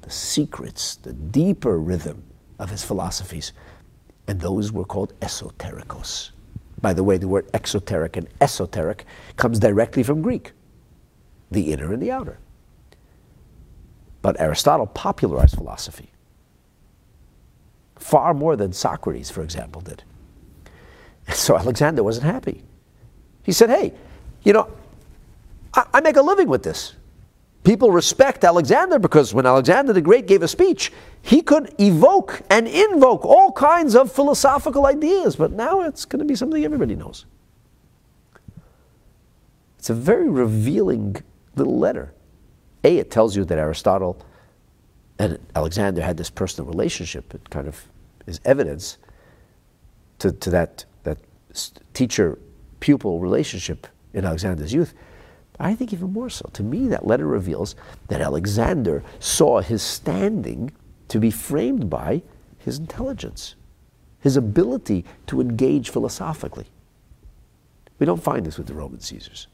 the secrets, the deeper rhythm of his philosophies. And those were called esoterikos. By the way, the word exoteric and esoteric comes directly from Greek the inner and the outer. But Aristotle popularized philosophy far more than Socrates, for example, did. And so Alexander wasn't happy. He said, Hey, you know, I, I make a living with this. People respect Alexander because when Alexander the Great gave a speech, he could evoke and invoke all kinds of philosophical ideas, but now it's going to be something everybody knows. It's a very revealing little letter. A, it tells you that Aristotle and Alexander had this personal relationship. It kind of is evidence to, to that, that teacher pupil relationship in Alexander's youth. I think even more so. To me, that letter reveals that Alexander saw his standing to be framed by his intelligence, his ability to engage philosophically. We don't find this with the Roman Caesars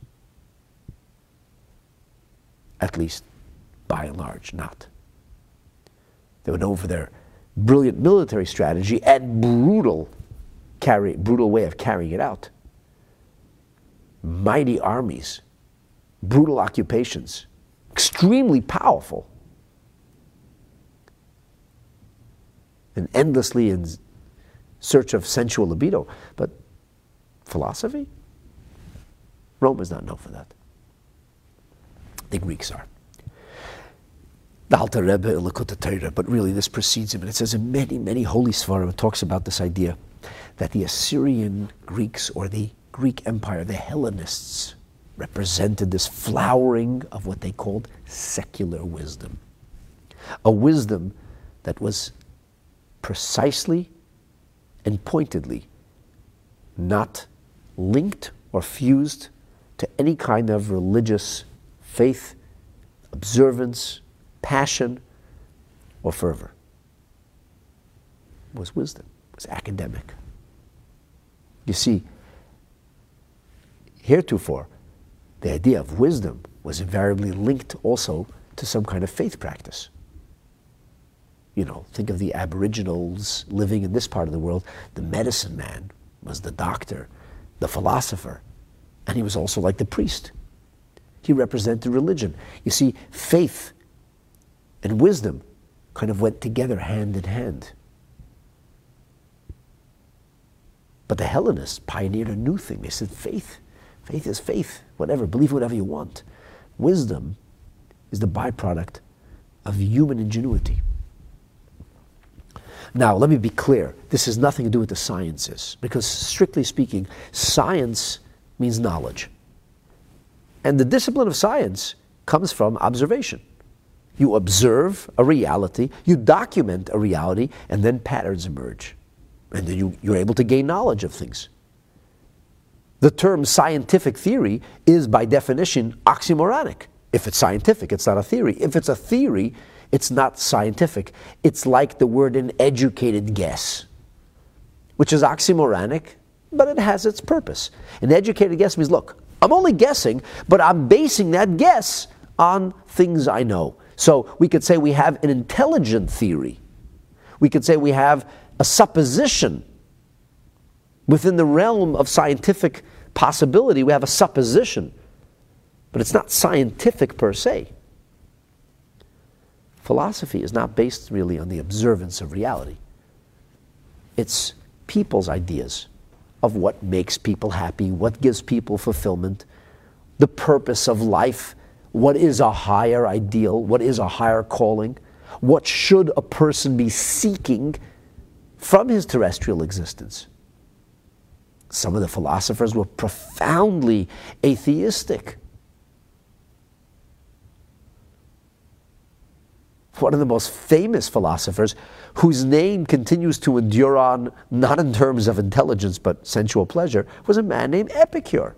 at least by and large, not. They were known for their brilliant military strategy and brutal, carry, brutal way of carrying it out. Mighty armies, brutal occupations, extremely powerful, and endlessly in search of sensual libido. But philosophy? Rome is not known for that. The Greeks are. The Rebbe in Torah, but really this precedes him, and it says in many, many holy sfarim, it talks about this idea that the Assyrian Greeks or the Greek Empire, the Hellenists, represented this flowering of what they called secular wisdom. A wisdom that was precisely and pointedly not linked or fused to any kind of religious faith, observance, passion, or fervor. It was wisdom, it was academic. You see, heretofore, the idea of wisdom was invariably linked also to some kind of faith practice. You know, think of the Aboriginals living in this part of the world. The medicine man was the doctor, the philosopher, and he was also like the priest. He represented religion. You see, faith and wisdom kind of went together hand in hand. But the Hellenists pioneered a new thing. They said faith, faith is faith, whatever, believe whatever you want. Wisdom is the byproduct of human ingenuity. Now, let me be clear. This has nothing to do with the sciences, because strictly speaking, science means knowledge. And the discipline of science comes from observation. You observe a reality, you document a reality, and then patterns emerge. And then you, you're able to gain knowledge of things. the term scientific theory is by definition oxymoronic. If it's scientific, it's not a theory. If it's a theory, it's not scientific. It's like the word an educated guess, which is oxymoronic, but it has its purpose. An educated guess means look, I'm only guessing, but I'm basing that guess on things I know. So we could say we have an intelligent theory. We could say we have a supposition within the realm of scientific possibility. We have a supposition, but it's not scientific per se. Philosophy is not based really on the observance of reality. It's people's ideas of what makes people happy, what gives people fulfillment, the purpose of life, what is a higher ideal, what is a higher calling, what should a person be seeking from his terrestrial existence. Some of the philosophers were profoundly atheistic. One of the most famous philosophers, whose name continues to endure on, not in terms of intelligence but sensual pleasure, was a man named Epicure.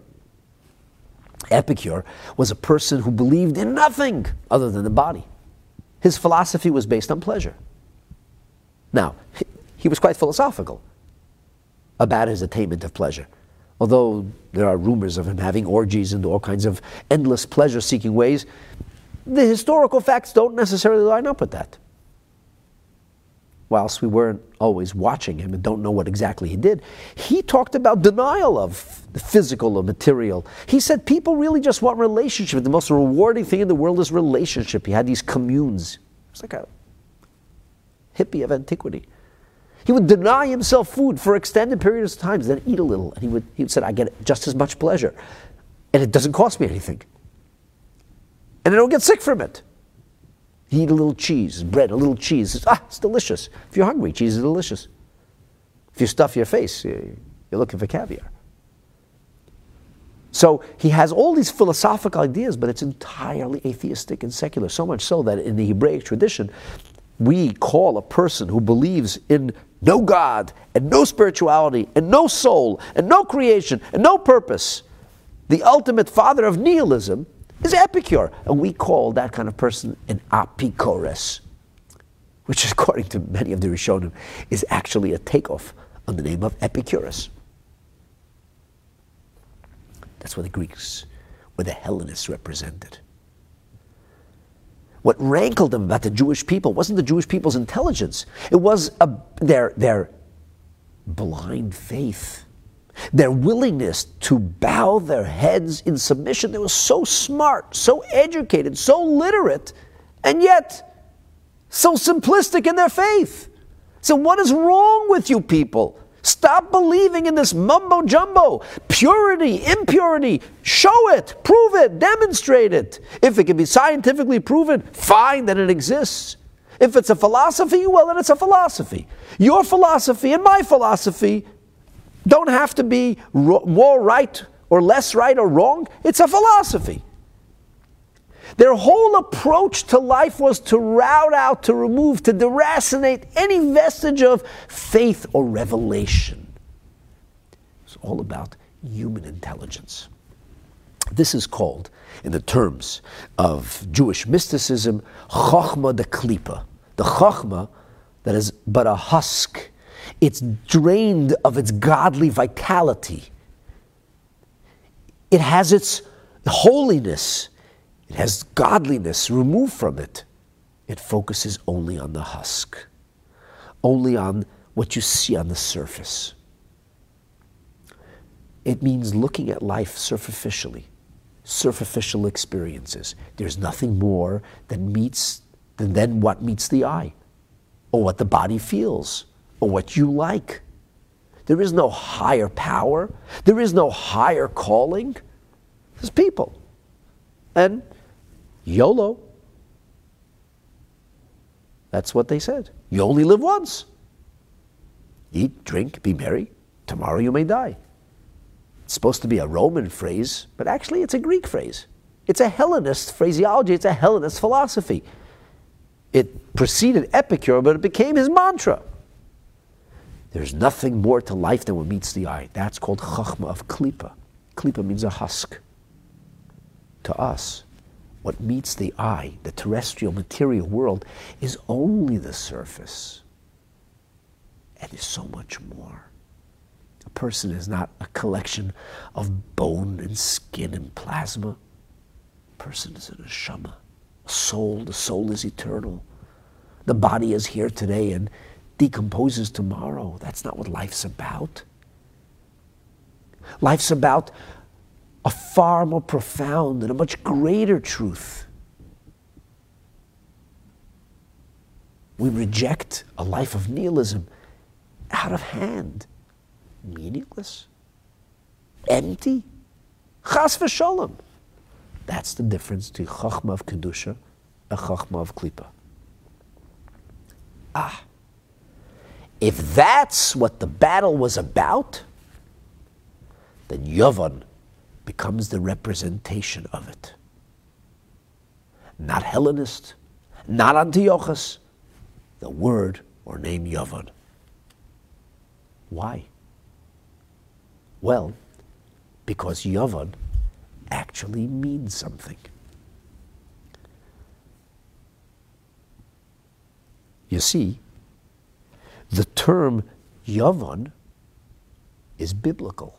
Epicure was a person who believed in nothing other than the body. His philosophy was based on pleasure. Now, he was quite philosophical about his attainment of pleasure. Although there are rumors of him having orgies and all kinds of endless pleasure seeking ways, the historical facts don't necessarily line up with that whilst we weren't always watching him and don't know what exactly he did, he talked about denial of the physical or material. He said people really just want relationship. The most rewarding thing in the world is relationship. He had these communes. It's like a hippie of antiquity. He would deny himself food for extended periods of time, then eat a little. And he would, he would say, I get just as much pleasure. And it doesn't cost me anything. And I don't get sick from it. You eat a little cheese, bread, a little cheese. It's, ah, it's delicious. If you're hungry, cheese is delicious. If you stuff your face, you're looking for caviar. So he has all these philosophical ideas, but it's entirely atheistic and secular. So much so that in the Hebraic tradition, we call a person who believes in no God and no spirituality and no soul and no creation and no purpose, the ultimate father of nihilism, is Epicure. And we call that kind of person an Apikores, which, according to many of the Rishonim, is actually a takeoff on the name of Epicurus. That's what the Greeks or the Hellenists represented. What rankled them about the Jewish people wasn't the Jewish people's intelligence, it was a, their, their blind faith their willingness to bow their heads in submission. They were so smart, so educated, so literate, and yet so simplistic in their faith. So, what is wrong with you people? Stop believing in this mumbo jumbo. Purity, impurity, show it, prove it, demonstrate it. If it can be scientifically proven, fine, then it exists. If it's a philosophy, well, then it's a philosophy. Your philosophy and my philosophy don't have to be more right or less right or wrong. It's a philosophy. Their whole approach to life was to rout out, to remove, to deracinate any vestige of faith or revelation. It's all about human intelligence. This is called, in the terms of Jewish mysticism, Chochma de. The Chochma that is but a husk it's drained of its godly vitality. It has its holiness, it has godliness removed from it. It focuses only on the husk, only on what you see on the surface. It means looking at life superficially, superficial experiences. There's nothing more than meets than, than what meets the eye or what the body feels or what you like. There is no higher power. There is no higher calling. There's people. And YOLO. That's what they said. You only live once. Eat, drink, be merry. Tomorrow you may die. It's supposed to be a Roman phrase, but actually it's a Greek phrase. It's a Hellenist phraseology, it's a Hellenist philosophy. It preceded Epicure, but it became his mantra. There's nothing more to life than what meets the eye. That's called chachma of klipa. Klipa means a husk. To us, what meets the eye, the terrestrial material world, is only the surface. And there's so much more. A person is not a collection of bone and skin and plasma. A person is a neshama, a soul. The soul is eternal. The body is here today and decomposes tomorrow. That's not what life's about. Life's about a far more profound and a much greater truth. We reject a life of nihilism out of hand, meaningless, empty, chas v'sholem. That's the difference between chachma of kedusha and chachma of klipa. Ah, if that's what the battle was about, then Yovan becomes the representation of it. Not Hellenist, not Antiochus, the word or name Yovan. Why? Well, because Yovan actually means something. You see, the term Yavan is biblical,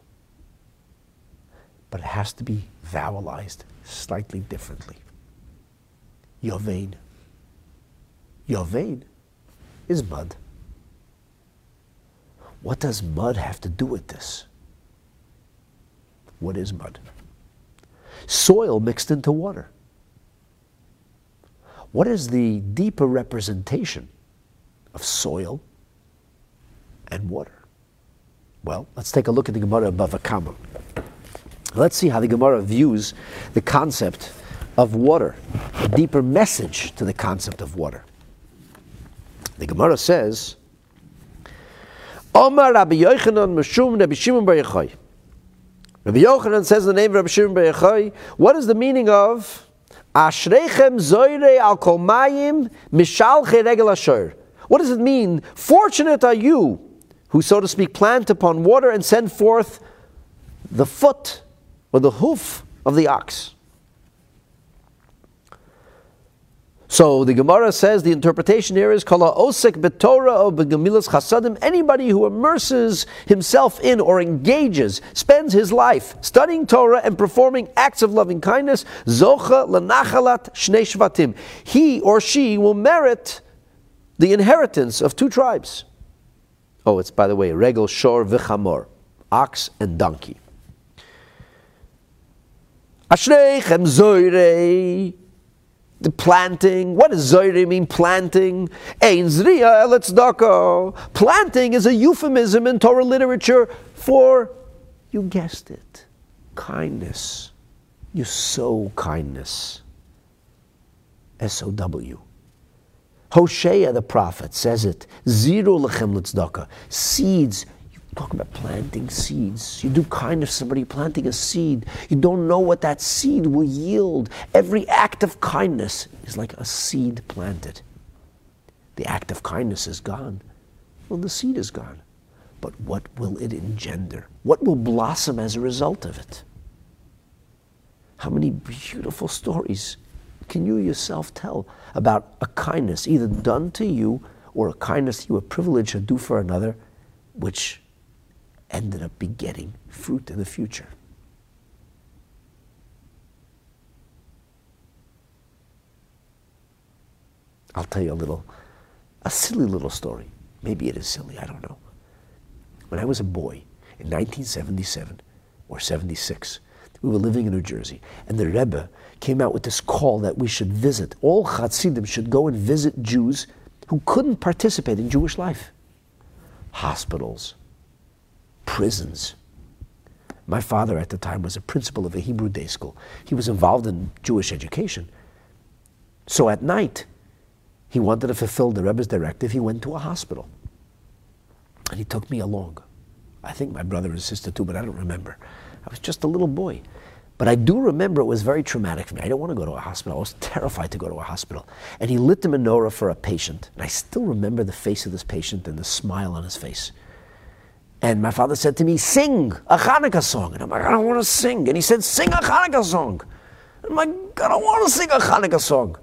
but it has to be vowelized slightly differently. Yavein. Yavein is mud. What does mud have to do with this? What is mud? Soil mixed into water. What is the deeper representation of soil and water? Well, let's take a look at the Gemara of Bava Kama. Let's see how the Gemara views the concept of water, a deeper message to the concept of water. The Gemara says, Omar Rabbi Yochanan Meshum Rabbi Shimon Bar Yochai. Rabbi Yochanan says the name of Rabbi Shimon Bar Yochai. What is the meaning of Ashrechem Zoire Al Kolmayim Mishal Regel Asher? What does it mean? Fortunate are you who, so to speak, plant upon water and send forth the foot or the hoof of the ox. So the Gemara says the interpretation here is kala osek betorah of begamilas chasadim. Anybody who immerses himself in or engages, spends his life studying Torah and performing acts of loving kindness, zocha lanachalat shnei shvatim. He or she will merit the inheritance of two tribes. Oh, it's by the way, regel shor v'chamor, ox and donkey. Ashreichem zoirei the planting. What does Zoyre mean, planting? Ein zriya eletzdaka. Planting is a euphemism in Torah literature for, you guessed it, kindness. You sow kindness. S-O-W. Hosea the prophet says it. Zero lechem litzdaka. Seeds You talk about planting seeds. You do kindness to somebody, planting a seed. You don't know what that seed will yield. Every act of kindness is like a seed planted. The act of kindness is gone. Well, the seed is gone. But what will it engender? What will blossom as a result of it? How many beautiful stories can you yourself tell about a kindness either done to you or a kindness you were privileged to do for another, which ended up begetting fruit in the future. I'll tell you a little, a silly little story. Maybe it is silly, I don't know. When I was a boy in 1977 or 76, we were living in New Jersey, and the Rebbe came out with this call that we should visit. All Chassidim should go and visit Jews who couldn't participate in Jewish life. Hospitals, prisons. My father at the time was a principal of a Hebrew day school. He was involved in Jewish education. So at night, he wanted to fulfill the Rebbe's directive. He went to a hospital. And he took me along. I think my brother and sister too, but I don't remember. I was just a little boy. But I do remember it was very traumatic for me. I didn't want to go to a hospital. I was terrified to go to a hospital. And he lit the menorah for a patient. And I still remember the face of this patient and the smile on his face. And my father said to me, Sing a Hanukkah song. And I'm like, I don't want to sing. And he said, Sing a Hanukkah song. And I'm like, I don't want to sing a Hanukkah song.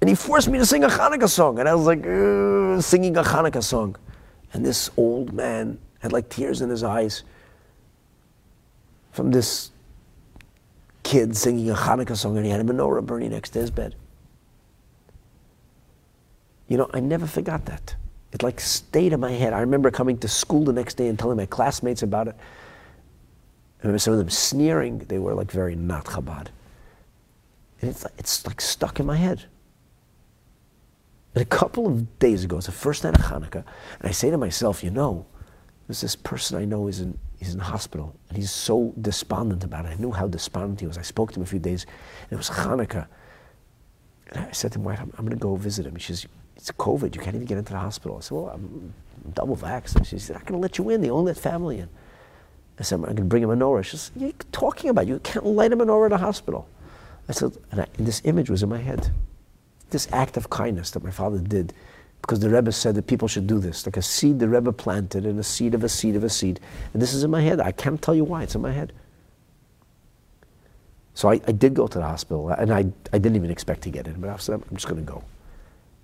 And he forced me to sing a Hanukkah song. And I was like, singing a Hanukkah song. And this old man had like tears in his eyes from this kid singing a Hanukkah song, and he had a menorah burning next to his bed. You know, I never forgot that. It like stayed in my head. I remember coming to school the next day and telling my classmates about it. I remember some of them sneering. They were like very not Chabad. And it's, it's like stuck in my head. And a couple of days ago, it's the first night of Hanukkah, and I say to myself, you know, there's this person I know is in, he's in the hospital, and he's so despondent about it. I knew how despondent he was. I spoke to him a few days, and it was Hanukkah. And I said to my wife, I'm, I'm going to go visit him. She says, it's COVID. You can't even get into the hospital. I said, well, I'm double vaxxed. She said, I'm going to let you in. They only let family in. I said, I'm going to bring him a menorah. She said, you're talking about? You can't light a menorah in a hospital. I said, and, I, and this image was in my head this act of kindness that my father did, because the Rebbe said that people should do this, like a seed the Rebbe planted and a seed of a seed of a seed. And this is in my head. I can't tell you why, it's in my head. So I, I did go to the hospital, and I, I didn't even expect to get in, but I said, I'm just going to go.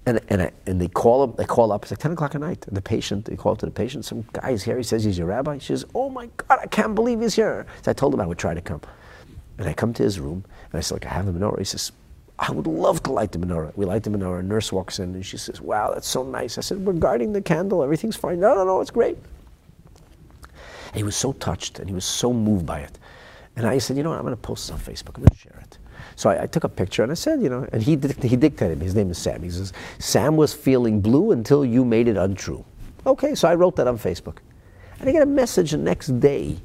And, and, I, and they call up, they call up, it's like 10 o'clock at night, and the patient, they call up to the patient, some guy is here, he says he's your rabbi. She says, oh my God, I can't believe he's here. So I told him I would try to come. And I come to his room, and I said, like, I have the menorah. He says, I would love to light the menorah. We light the menorah. A nurse walks in and she says, Wow, that's so nice. I said, We're guarding the candle, everything's fine. No, no, no, it's great. And he was so touched and he was so moved by it. And I said, You know what? I'm going to post this on Facebook. I'm going to share it. So I, I, took a picture and I said, You know, and he, he dictated me. His name is Sam. He says, Sam was feeling blue until you made it untrue. Okay, so I wrote that on Facebook. And I get a message the next day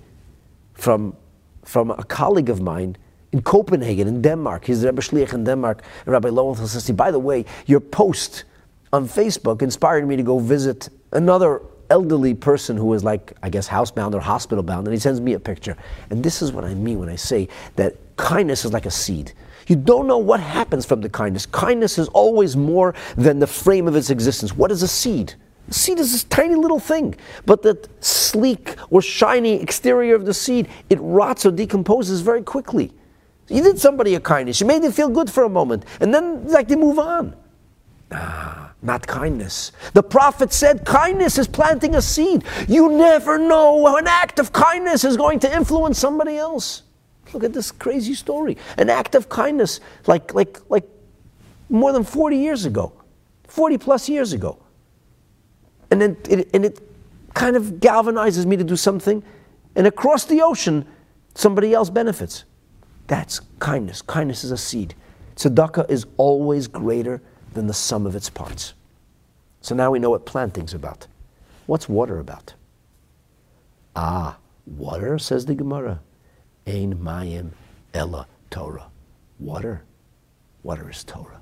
from, from a colleague of mine in Copenhagen, in Denmark. He's Rebbe Shliach in Denmark. And Rabbi Lowenthal says, by the way, your post on Facebook inspired me to go visit another elderly person who was like, I guess, housebound or hospital bound. And he sends me a picture. And this is what I mean when I say that kindness is like a seed. You don't know what happens from the kindness. Kindness is always more than the frame of its existence. What is a seed? A seed is this tiny little thing, but the sleek or shiny exterior of the seed, it rots or decomposes very quickly. You did somebody a kindness. You made them feel good for a moment. And then, like, they move on. Ah, not kindness. The prophet said kindness is planting a seed. You never know how an act of kindness is going to influence somebody else. Look at this crazy story. An act of kindness, like, like, like more than 40 years ago, 40 plus years ago. And, then it, and it kind of galvanizes me to do something. And across the ocean, somebody else benefits. That's kindness. Kindness is a seed. Tzedakah is always greater than the sum of its parts. So now we know what planting's about. What's water about? Ah, water, says the Gemara. Ein mayim ella Torah. Water. Water is Torah.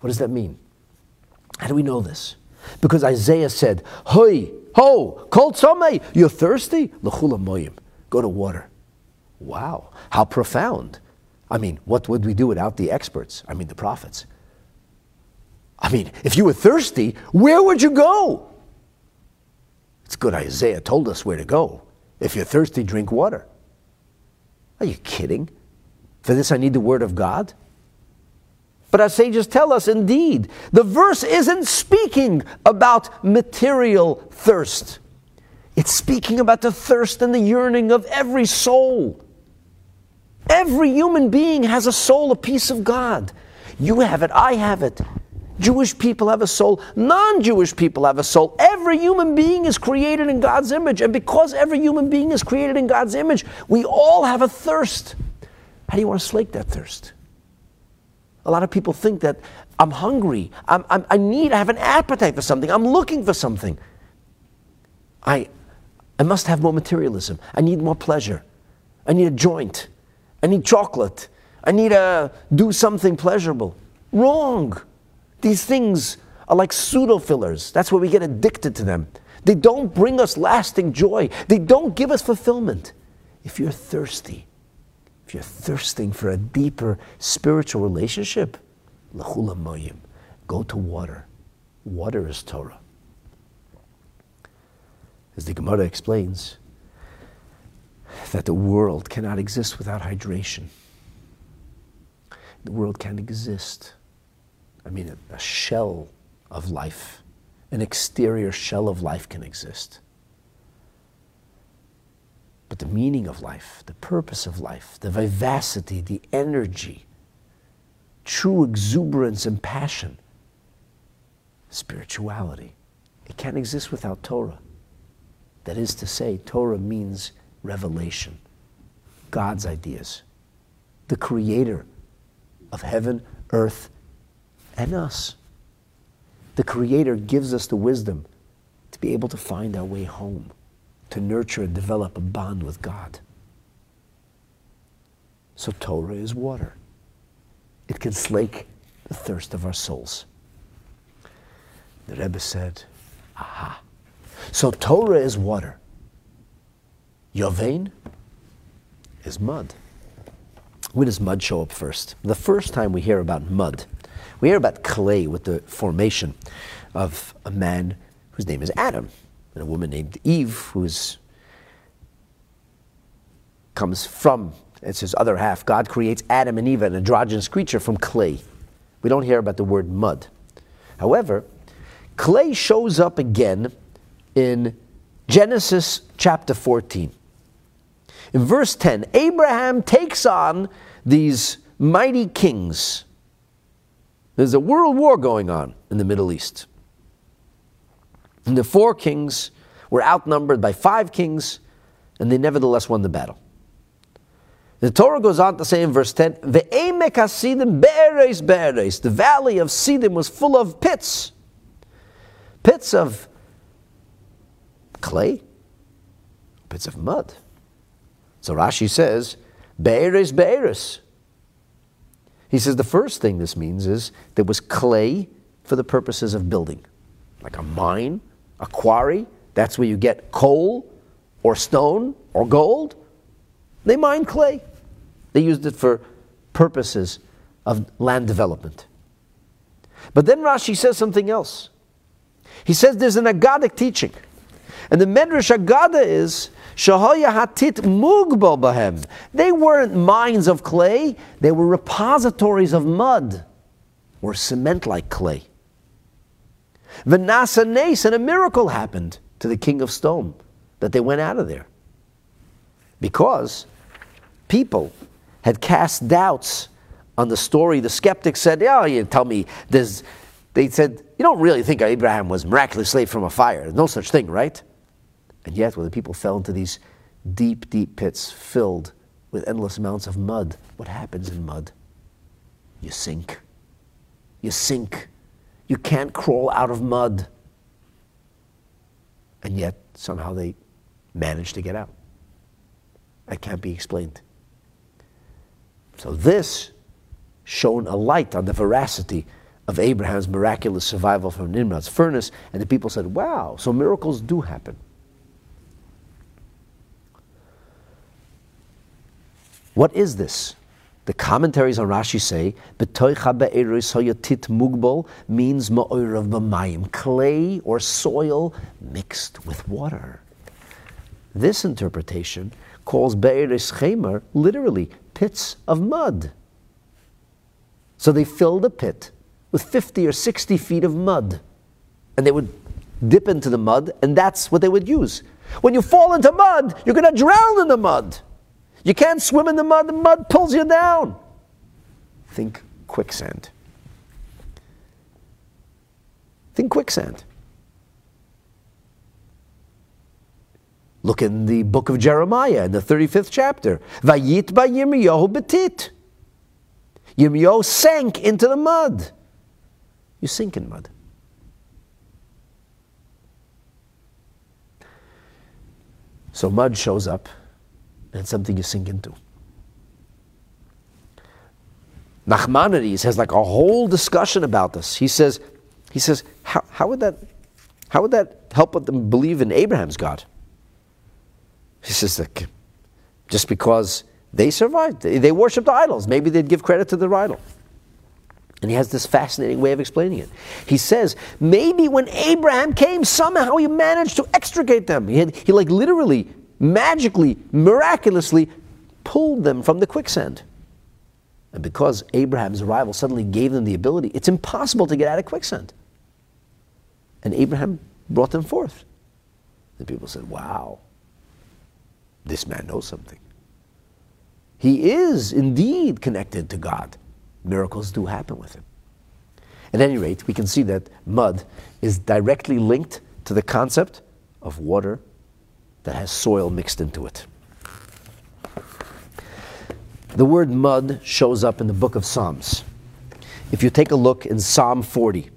What does that mean? How do we know this? Because Isaiah said, Hoi, ho, kol tzomei, you're thirsty? L'chula moyim. Go to water. Wow, how profound. I mean, what would we do without the experts? I mean, the prophets. I mean, if you were thirsty, where would you go? It's good Isaiah told us where to go. If you're thirsty, drink water. Are you kidding? For this, I need the word of God? But our sages tell us, indeed, the verse isn't speaking about material thirst. It's speaking about the thirst and the yearning of every soul. Every human being has a soul, a piece of God. You have it, I have it. Jewish people have a soul, non Jewish people have a soul. Every human being is created in God's image. And because every human being is created in God's image, we all have a thirst. How do you want to slake that thirst? A lot of people think that I'm hungry, I'm, I'm, i need, I have an appetite for something, I'm looking for something. I, I must have more materialism. I need more pleasure. I need a joint. I need chocolate. I need to do something pleasurable. Wrong. These things are like pseudo fillers. That's where we get addicted to them. They don't bring us lasting joy, they don't give us fulfillment. If you're thirsty, if you're thirsting for a deeper spiritual relationship, go to water. Water is Torah. as the Gemara explains, that the world cannot exist without hydration. The world can't exist. I mean, a, a shell of life, an exterior shell of life can exist. But the meaning of life, the purpose of life, the vivacity, the energy, true exuberance and passion, spirituality, it can't exist without Torah. That is to say, Torah means revelation, God's ideas, the creator of heaven, earth, and us. The creator gives us the wisdom to be able to find our way home, to nurture and develop a bond with God. So Torah is water. It can slake the thirst of our souls. The Rebbe said, aha. So Torah is water. Yovain is mud. Where does mud show up first? The first time we hear about mud, we hear about clay with the formation of a man whose name is Adam and a woman named Eve who's comes from it's his other half. God creates Adam and Eve, an androgynous creature from clay. We don't hear about the word mud. However, clay shows up again in Genesis chapter 14. In verse 10, Abraham takes on these mighty kings. There's a world war going on in the Middle East. And the four kings were outnumbered by five kings, and they nevertheless won the battle. The Torah goes on to say in verse 10, Ve'emek hasidim be'eres be'eres. The valley of Sidim was full of pits. Pits of clay, pits of mud. So Rashi says, Be'eres Be'eres. He says the first thing this means is there was clay for the purposes of building, like a mine, a quarry. That's where you get coal or stone or gold. They mined clay. They used it for purposes of land development. But then Rashi says something else. He says there's an Agadic teaching. And the Medrash Agada is Shahaya hatit mugbal bahem. They weren't mines of clay, they were repositories of mud or cement like clay. Vanasa Nace, and a miracle happened to the king of Sodom that they went out of there. Because people had cast doubts on the story. The skeptics said, Yeah, you tell me they said, You don't really think Abraham was miraculously saved from a fire. There's no such thing, right? And yet, when the people fell into these deep, deep pits filled with endless amounts of mud, what happens in mud? You sink. You sink. You can't crawl out of mud. And yet, somehow they manage to get out. That can't be explained. So, this shone a light on the veracity of Abraham's miraculous survival from Nimrod's furnace, and the people said, Wow, so miracles do happen. What is this? The commentaries on Rashi say, tit mugbol means ma'oirav b'mayim, clay or soil mixed with water. This interpretation calls be'eris chemer literally pits of mud. So they filled a pit with 50 or 60 feet of mud, and they would dip into the mud, and that's what they would use. When you fall into mud, you're going to drown in the mud. You can't swim in the mud, the mud pulls you down. Think quicksand. Think quicksand. Look in the book of Jeremiah in the 35th chapter. Vayit Yirmiyahu betit. Yirmiyahu sank into the mud. You sink in mud. So mud shows up and something you sink into. Nachmanides has like a whole discussion about this. He says, he says, how, how would that, how would that help them believe in Abraham's God? He says that just because they survived, they, they worshipped idols, maybe they'd give credit to their idol. And he has this fascinating way of explaining it. He says, maybe when Abraham came, somehow he managed to extricate them. He, had, he like literally, magically, miraculously pulled them from the quicksand. And because Abraham's arrival suddenly gave them the ability, it's impossible to get out of quicksand. And Abraham brought them forth. And people said, wow, this man knows something. He is indeed connected to God. Miracles do happen with him. At any rate, we can see that mud is directly linked to the concept of water that has soil mixed into it. The word mud shows up in the book of Psalms. If you take a look in Psalm 40,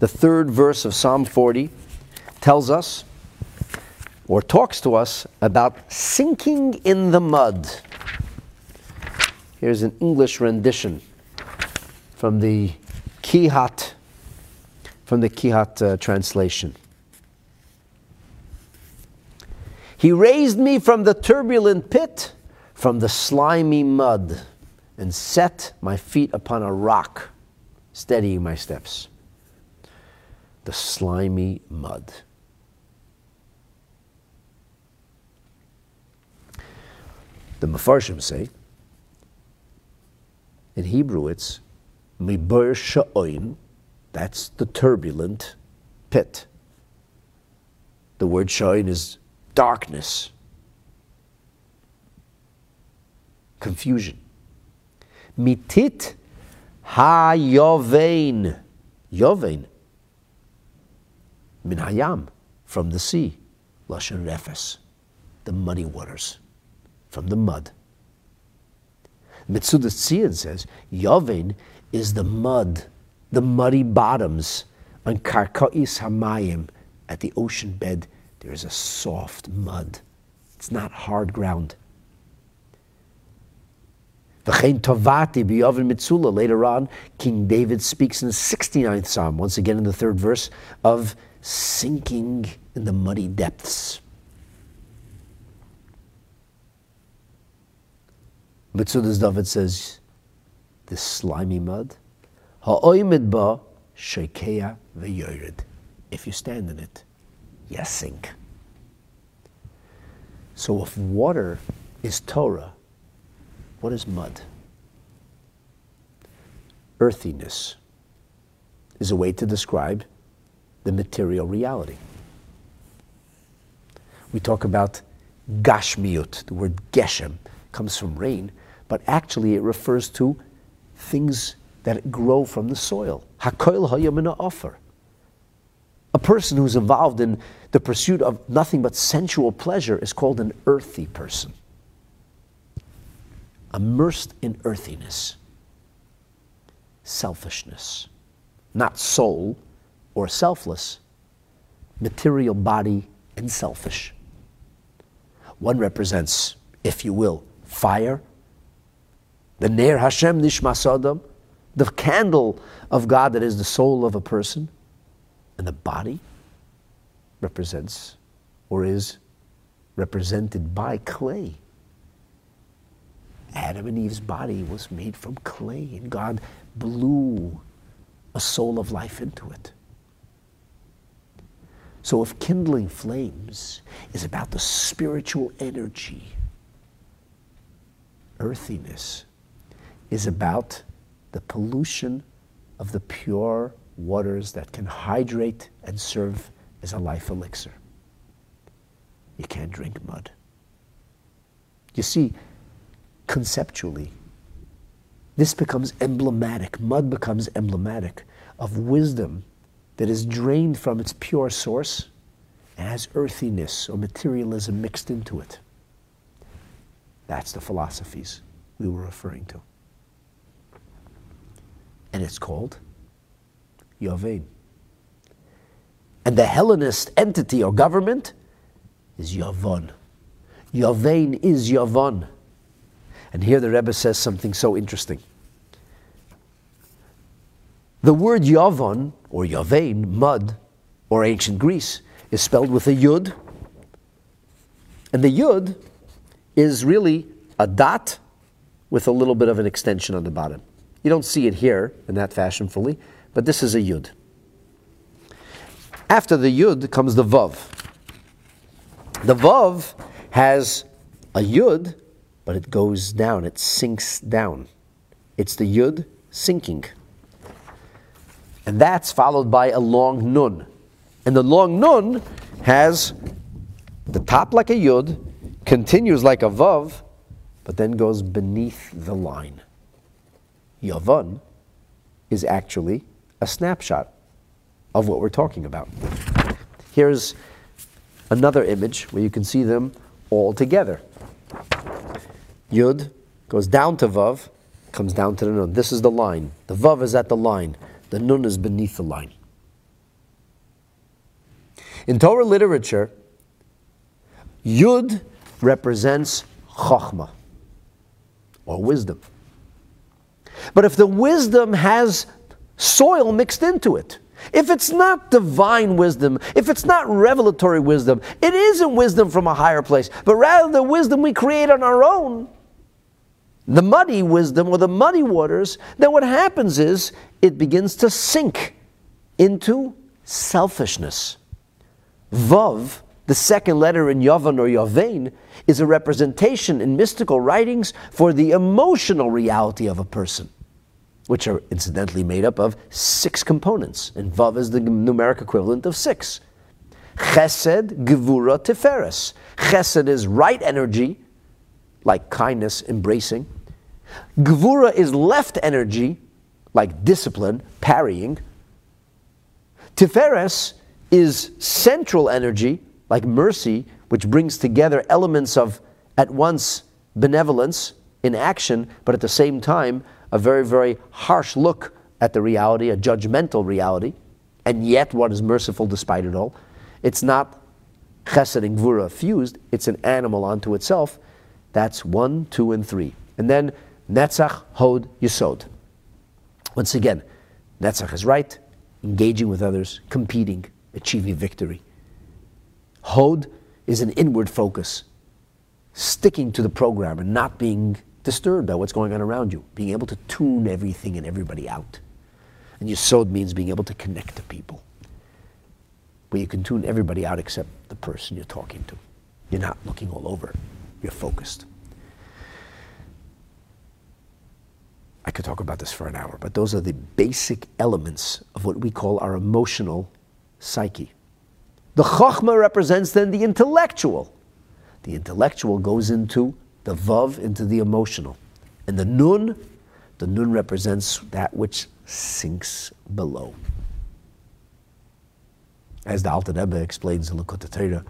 the third verse of Psalm 40 tells us or talks to us about sinking in the mud. Here's an English rendition from the Kehot, from the Kehot uh, translation. He raised me from the turbulent pit from the slimy mud and set my feet upon a rock, steadying my steps. The slimy mud. The Mefarshim say, in Hebrew it's Mibur Sha'oin, that's the turbulent pit. The word Sha'oin is darkness. confusion. Mitit ha yovein. Yovein. Min hayam, from the sea. Lashon refes, the muddy waters, from the mud. Metzudas Tzion says, Yovein is the mud, the muddy bottoms on Karkais Hamayim, at the ocean bed. There is a soft mud. It's not hard ground. Later on, King David speaks in the 69th Psalm, once again in the third verse, of sinking in the muddy depths. Metzudas David says, this slimy mud, ha'oimid ba shekeya. If you stand in it, you sink. So if water is Torah, what is mud? Earthiness is a way to describe the material reality. We talk about gashmiut, the word geshem comes from rain, but actually it refers to things that grow from the soil. Hakoil hayamina offer. A person who's involved in the pursuit of nothing but sensual pleasure is called an earthy person. Immersed in earthiness, selfishness, not soul or selfless, material body and selfish. One represents, if you will, fire, the Ner Hashem Nishmas the candle of God that is the soul of a person, and the body represents or is represented by clay. Adam and Eve's body was made from clay, and God blew a soul of life into it. So, if kindling flames is about the spiritual energy, earthiness is about the pollution of the pure waters that can hydrate and serve as a life elixir. You can't drink mud. You see, conceptually. This becomes emblematic, mud becomes emblematic of wisdom that is drained from its pure source and has earthiness or materialism mixed into it. That's the philosophies we were referring to. And it's called Yovein. And the Hellenist entity or government is Yavon. Yovein is Yavon. And here the Rebbe says something so interesting. The word Yavon, or Yavain, mud, or ancient Greece, is spelled with a yud. And the yud is really a dot with a little bit of an extension on the bottom. You don't see it here in that fashion fully, but this is a Yud. After the Yud comes the Vav. The Vav has a Yud, but it goes down, it sinks down. It's the Yud sinking. And that's followed by a long Nun. And the long Nun has the top like a Yud, continues like a Vav, but then goes beneath the line. Yavan is actually a snapshot of what we're talking about. Here's another image where you can see them all together. Yud goes down to Vav, comes down to the Nun. This is the line. The Vav is at the line. The Nun is beneath the line. In Torah literature, Yud represents Chokhmah or wisdom. But if the wisdom has soil mixed into it, if it's not divine wisdom, if it's not revelatory wisdom, it isn't wisdom from a higher place, but rather the wisdom we create on our own, the muddy wisdom or the muddy waters, then what happens is it begins to sink into selfishness. Vav the second letter in Yavan or Yavain is a representation in mystical writings for the emotional reality of a person, which are incidentally made up of six components, and Vav is the numeric equivalent of six. Chesed, Gevura, Tiferes. Chesed is right energy, like kindness, embracing. Gevura is left energy, like discipline, parrying. Tiferes is central energy, like mercy, which brings together elements of at once benevolence in action, but at the same time, a very, very harsh look at the reality, a judgmental reality, and yet what is merciful despite it all. It's not chesed and gvura fused, it's an animal unto itself. That's one, two, and three. And then netzach, hod, yisod. Once again, netzach is right, engaging with others, competing, achieving victory. Hod is an inward focus, sticking to the program and not being disturbed by what's going on around you, being able to tune everything and everybody out. And Yisod means being able to connect to people, where you can tune everybody out except the person you're talking to. You're not looking all over, you're focused. I could talk about this for an hour, but those are the basic elements of what we call our emotional psyche. The Chokhmah represents then the intellectual. The intellectual goes into the Vav, into the emotional. And the Nun, the Nun represents that which sinks below. As the Alter Rebbe explains in Likkutei Torah,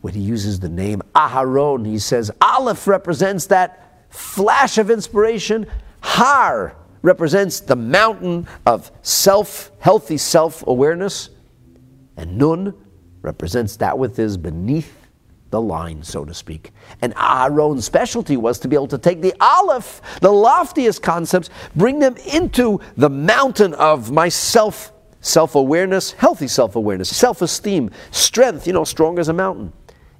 when he uses the name Aharon, he says Aleph represents that flash of inspiration. Har represents the mountain of self, healthy self awareness. And Nun represents that which is beneath the line, so to speak. And Aaron's specialty was to be able to take the Aleph, the loftiest concepts, bring them into the mountain of myself, self awareness, healthy self awareness, self esteem, strength, you know, strong as a mountain,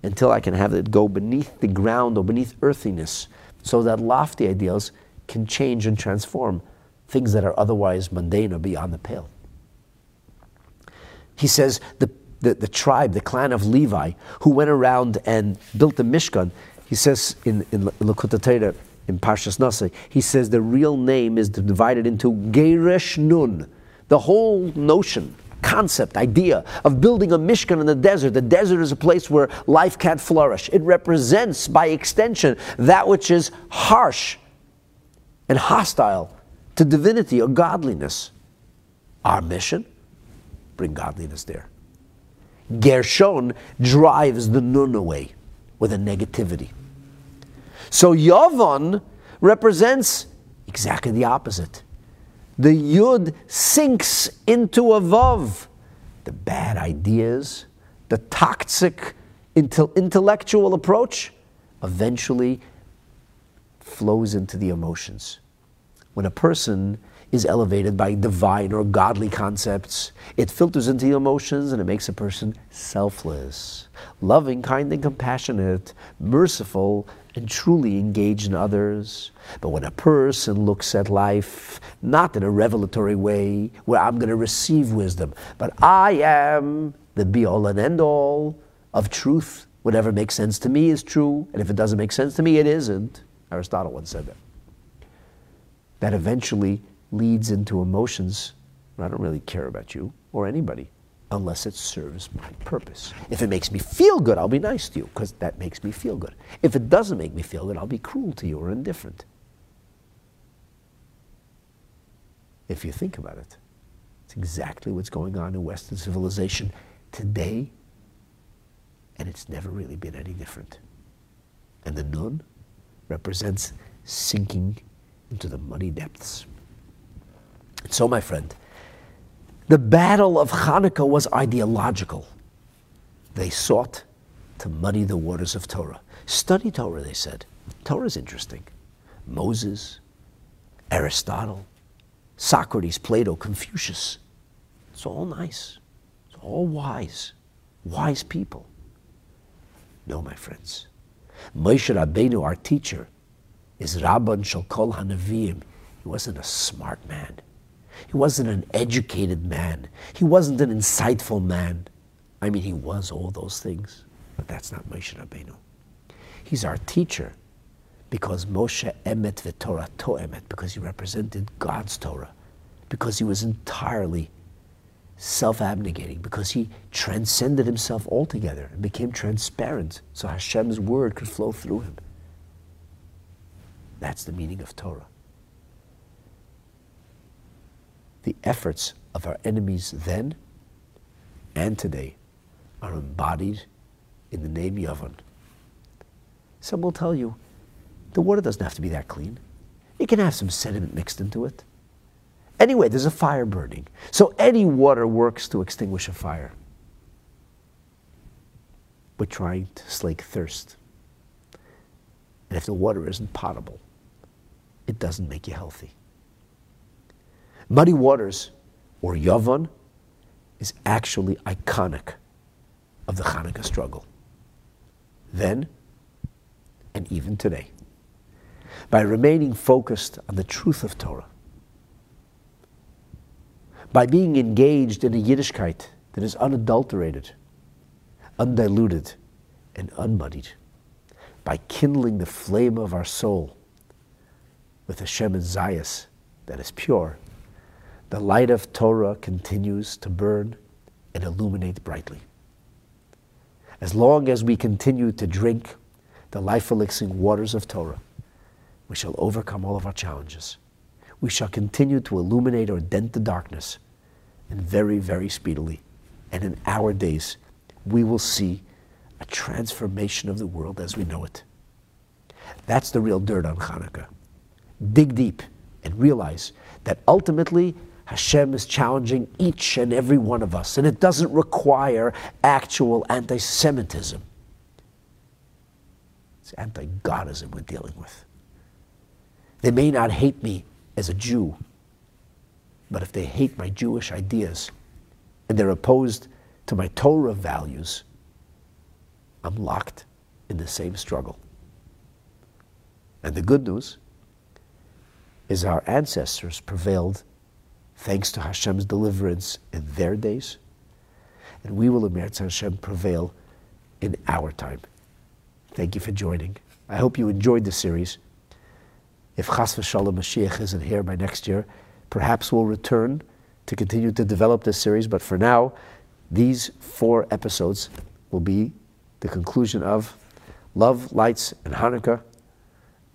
until I can have it go beneath the ground or beneath earthiness, so that lofty ideals can change and transform things that are otherwise mundane or beyond the pale. He says the the, the tribe, the clan of Levi, who went around and built the Mishkan, he says in, in Likkutei Torah, in Parshas Naso, he says the real name is divided into Geresh Nun. The whole notion, concept, idea of building a Mishkan in the desert. The desert is a place where life can't flourish. It represents, by extension, that which is harsh and hostile to divinity or godliness. Our mission? Bring godliness there. Gershon drives the nun away with a negativity. So Yavon represents exactly the opposite. The Yud sinks into a Vav. The bad ideas, the toxic intellectual approach eventually flows into the emotions. When a person is elevated by divine or godly concepts. It filters into the emotions and it makes a person selfless, loving, kind, and compassionate, merciful, and truly engaged in others. But when a person looks at life not in a revelatory way, where I'm going to receive wisdom, but I am the be all and end all of truth, whatever makes sense to me is true, and if it doesn't make sense to me, it isn't. Aristotle once said that. That eventually leads into emotions. I don't really care about you or anybody unless it serves my purpose. If it makes me feel good, I'll be nice to you because that makes me feel good. If it doesn't make me feel good, I'll be cruel to you or indifferent. If you think about it, it's exactly what's going on in Western civilization today, and it's never really been any different. And the nun represents sinking into the muddy depths. So, my friend, the battle of Hanukkah was ideological. They sought to muddy the waters of Torah. Study Torah, they said. Torah is interesting. Moses, Aristotle, Socrates, Plato, Confucius. It's all nice. It's all wise. Wise people. No, my friends. Moshe Rabbeinu, our teacher, is Rabban Shalkol Hanavim. He wasn't a smart man. He wasn't an educated man. He wasn't an insightful man. I mean, he was all those things, but that's not Moshe Rabbeinu. He's our teacher because Moshe emet v'Torah to emet, because he represented God's Torah, because he was entirely self-abnegating, because he transcended himself altogether and became transparent, so Hashem's word could flow through him. That's the meaning of Torah the efforts of our enemies then and today are embodied in the name Yavon. Some will tell you the water doesn't have to be that clean. It can have some sediment mixed into it. Anyway, there's a fire burning. So any water works to extinguish a fire. We're trying to slake thirst. And if the water isn't potable, it doesn't make you healthy. Muddy Waters, or Yavon, is actually iconic of the Hanukkah struggle. Then, and even today. By remaining focused on the truth of Torah, by being engaged in a Yiddishkeit that is unadulterated, undiluted, and unmuddied, by kindling the flame of our soul with a Shemin Zayas that is pure the light of Torah continues to burn and illuminate brightly. As long as we continue to drink the life elixing waters of Torah, we shall overcome all of our challenges. We shall continue to illuminate or dent the darkness, and very, very speedily, and in our days, we will see a transformation of the world as we know it. That's the real dirt on Hanukkah. Dig deep and realize that ultimately Hashem is challenging each and every one of us, and it doesn't require actual anti Semitism. It's anti Godism we're dealing with. They may not hate me as a Jew, but if they hate my Jewish ideas and they're opposed to my Torah values, I'm locked in the same struggle. And the good news is our ancestors prevailed thanks to Hashem's deliverance in their days, and we will, Emerz Hashem, prevail in our time. Thank you for joining. I hope you enjoyed the series. If Chas v'Shalom Mashiach isn't here by next year, perhaps we'll return to continue to develop this series, but for now, these four episodes will be the conclusion of Love, Lights, and Hanukkah.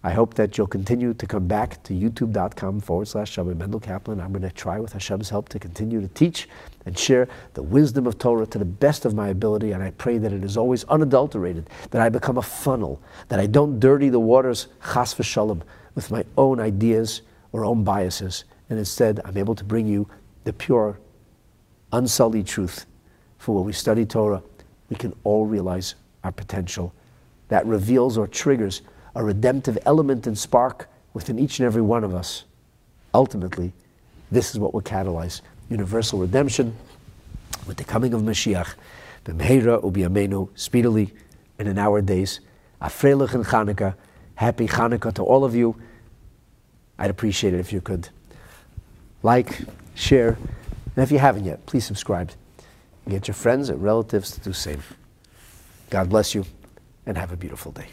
I hope that you'll continue to come back to youtube.com forward slash Shabbat Mendel Kaplan. I'm going to try with Hashem's help to continue to teach and share the wisdom of Torah to the best of my ability. And I pray that it is always unadulterated, that I become a funnel, that I don't dirty the waters, chas v'shalom, with my own ideas or own biases. And instead, I'm able to bring you the pure, unsullied truth. For when we study Torah, we can all realize our potential. That reveals or triggers a redemptive element and spark within each and every one of us. Ultimately, This is what will catalyze universal redemption with the coming of Mashiach. B'mheira u'biyamenu, speedily and in our days. Afreilich and Chanukah. Happy Chanukah to all of you. I'd appreciate it if you could like, share, and if you haven't yet, please subscribe. Get your friends and relatives to do the same. God bless you and have a beautiful day.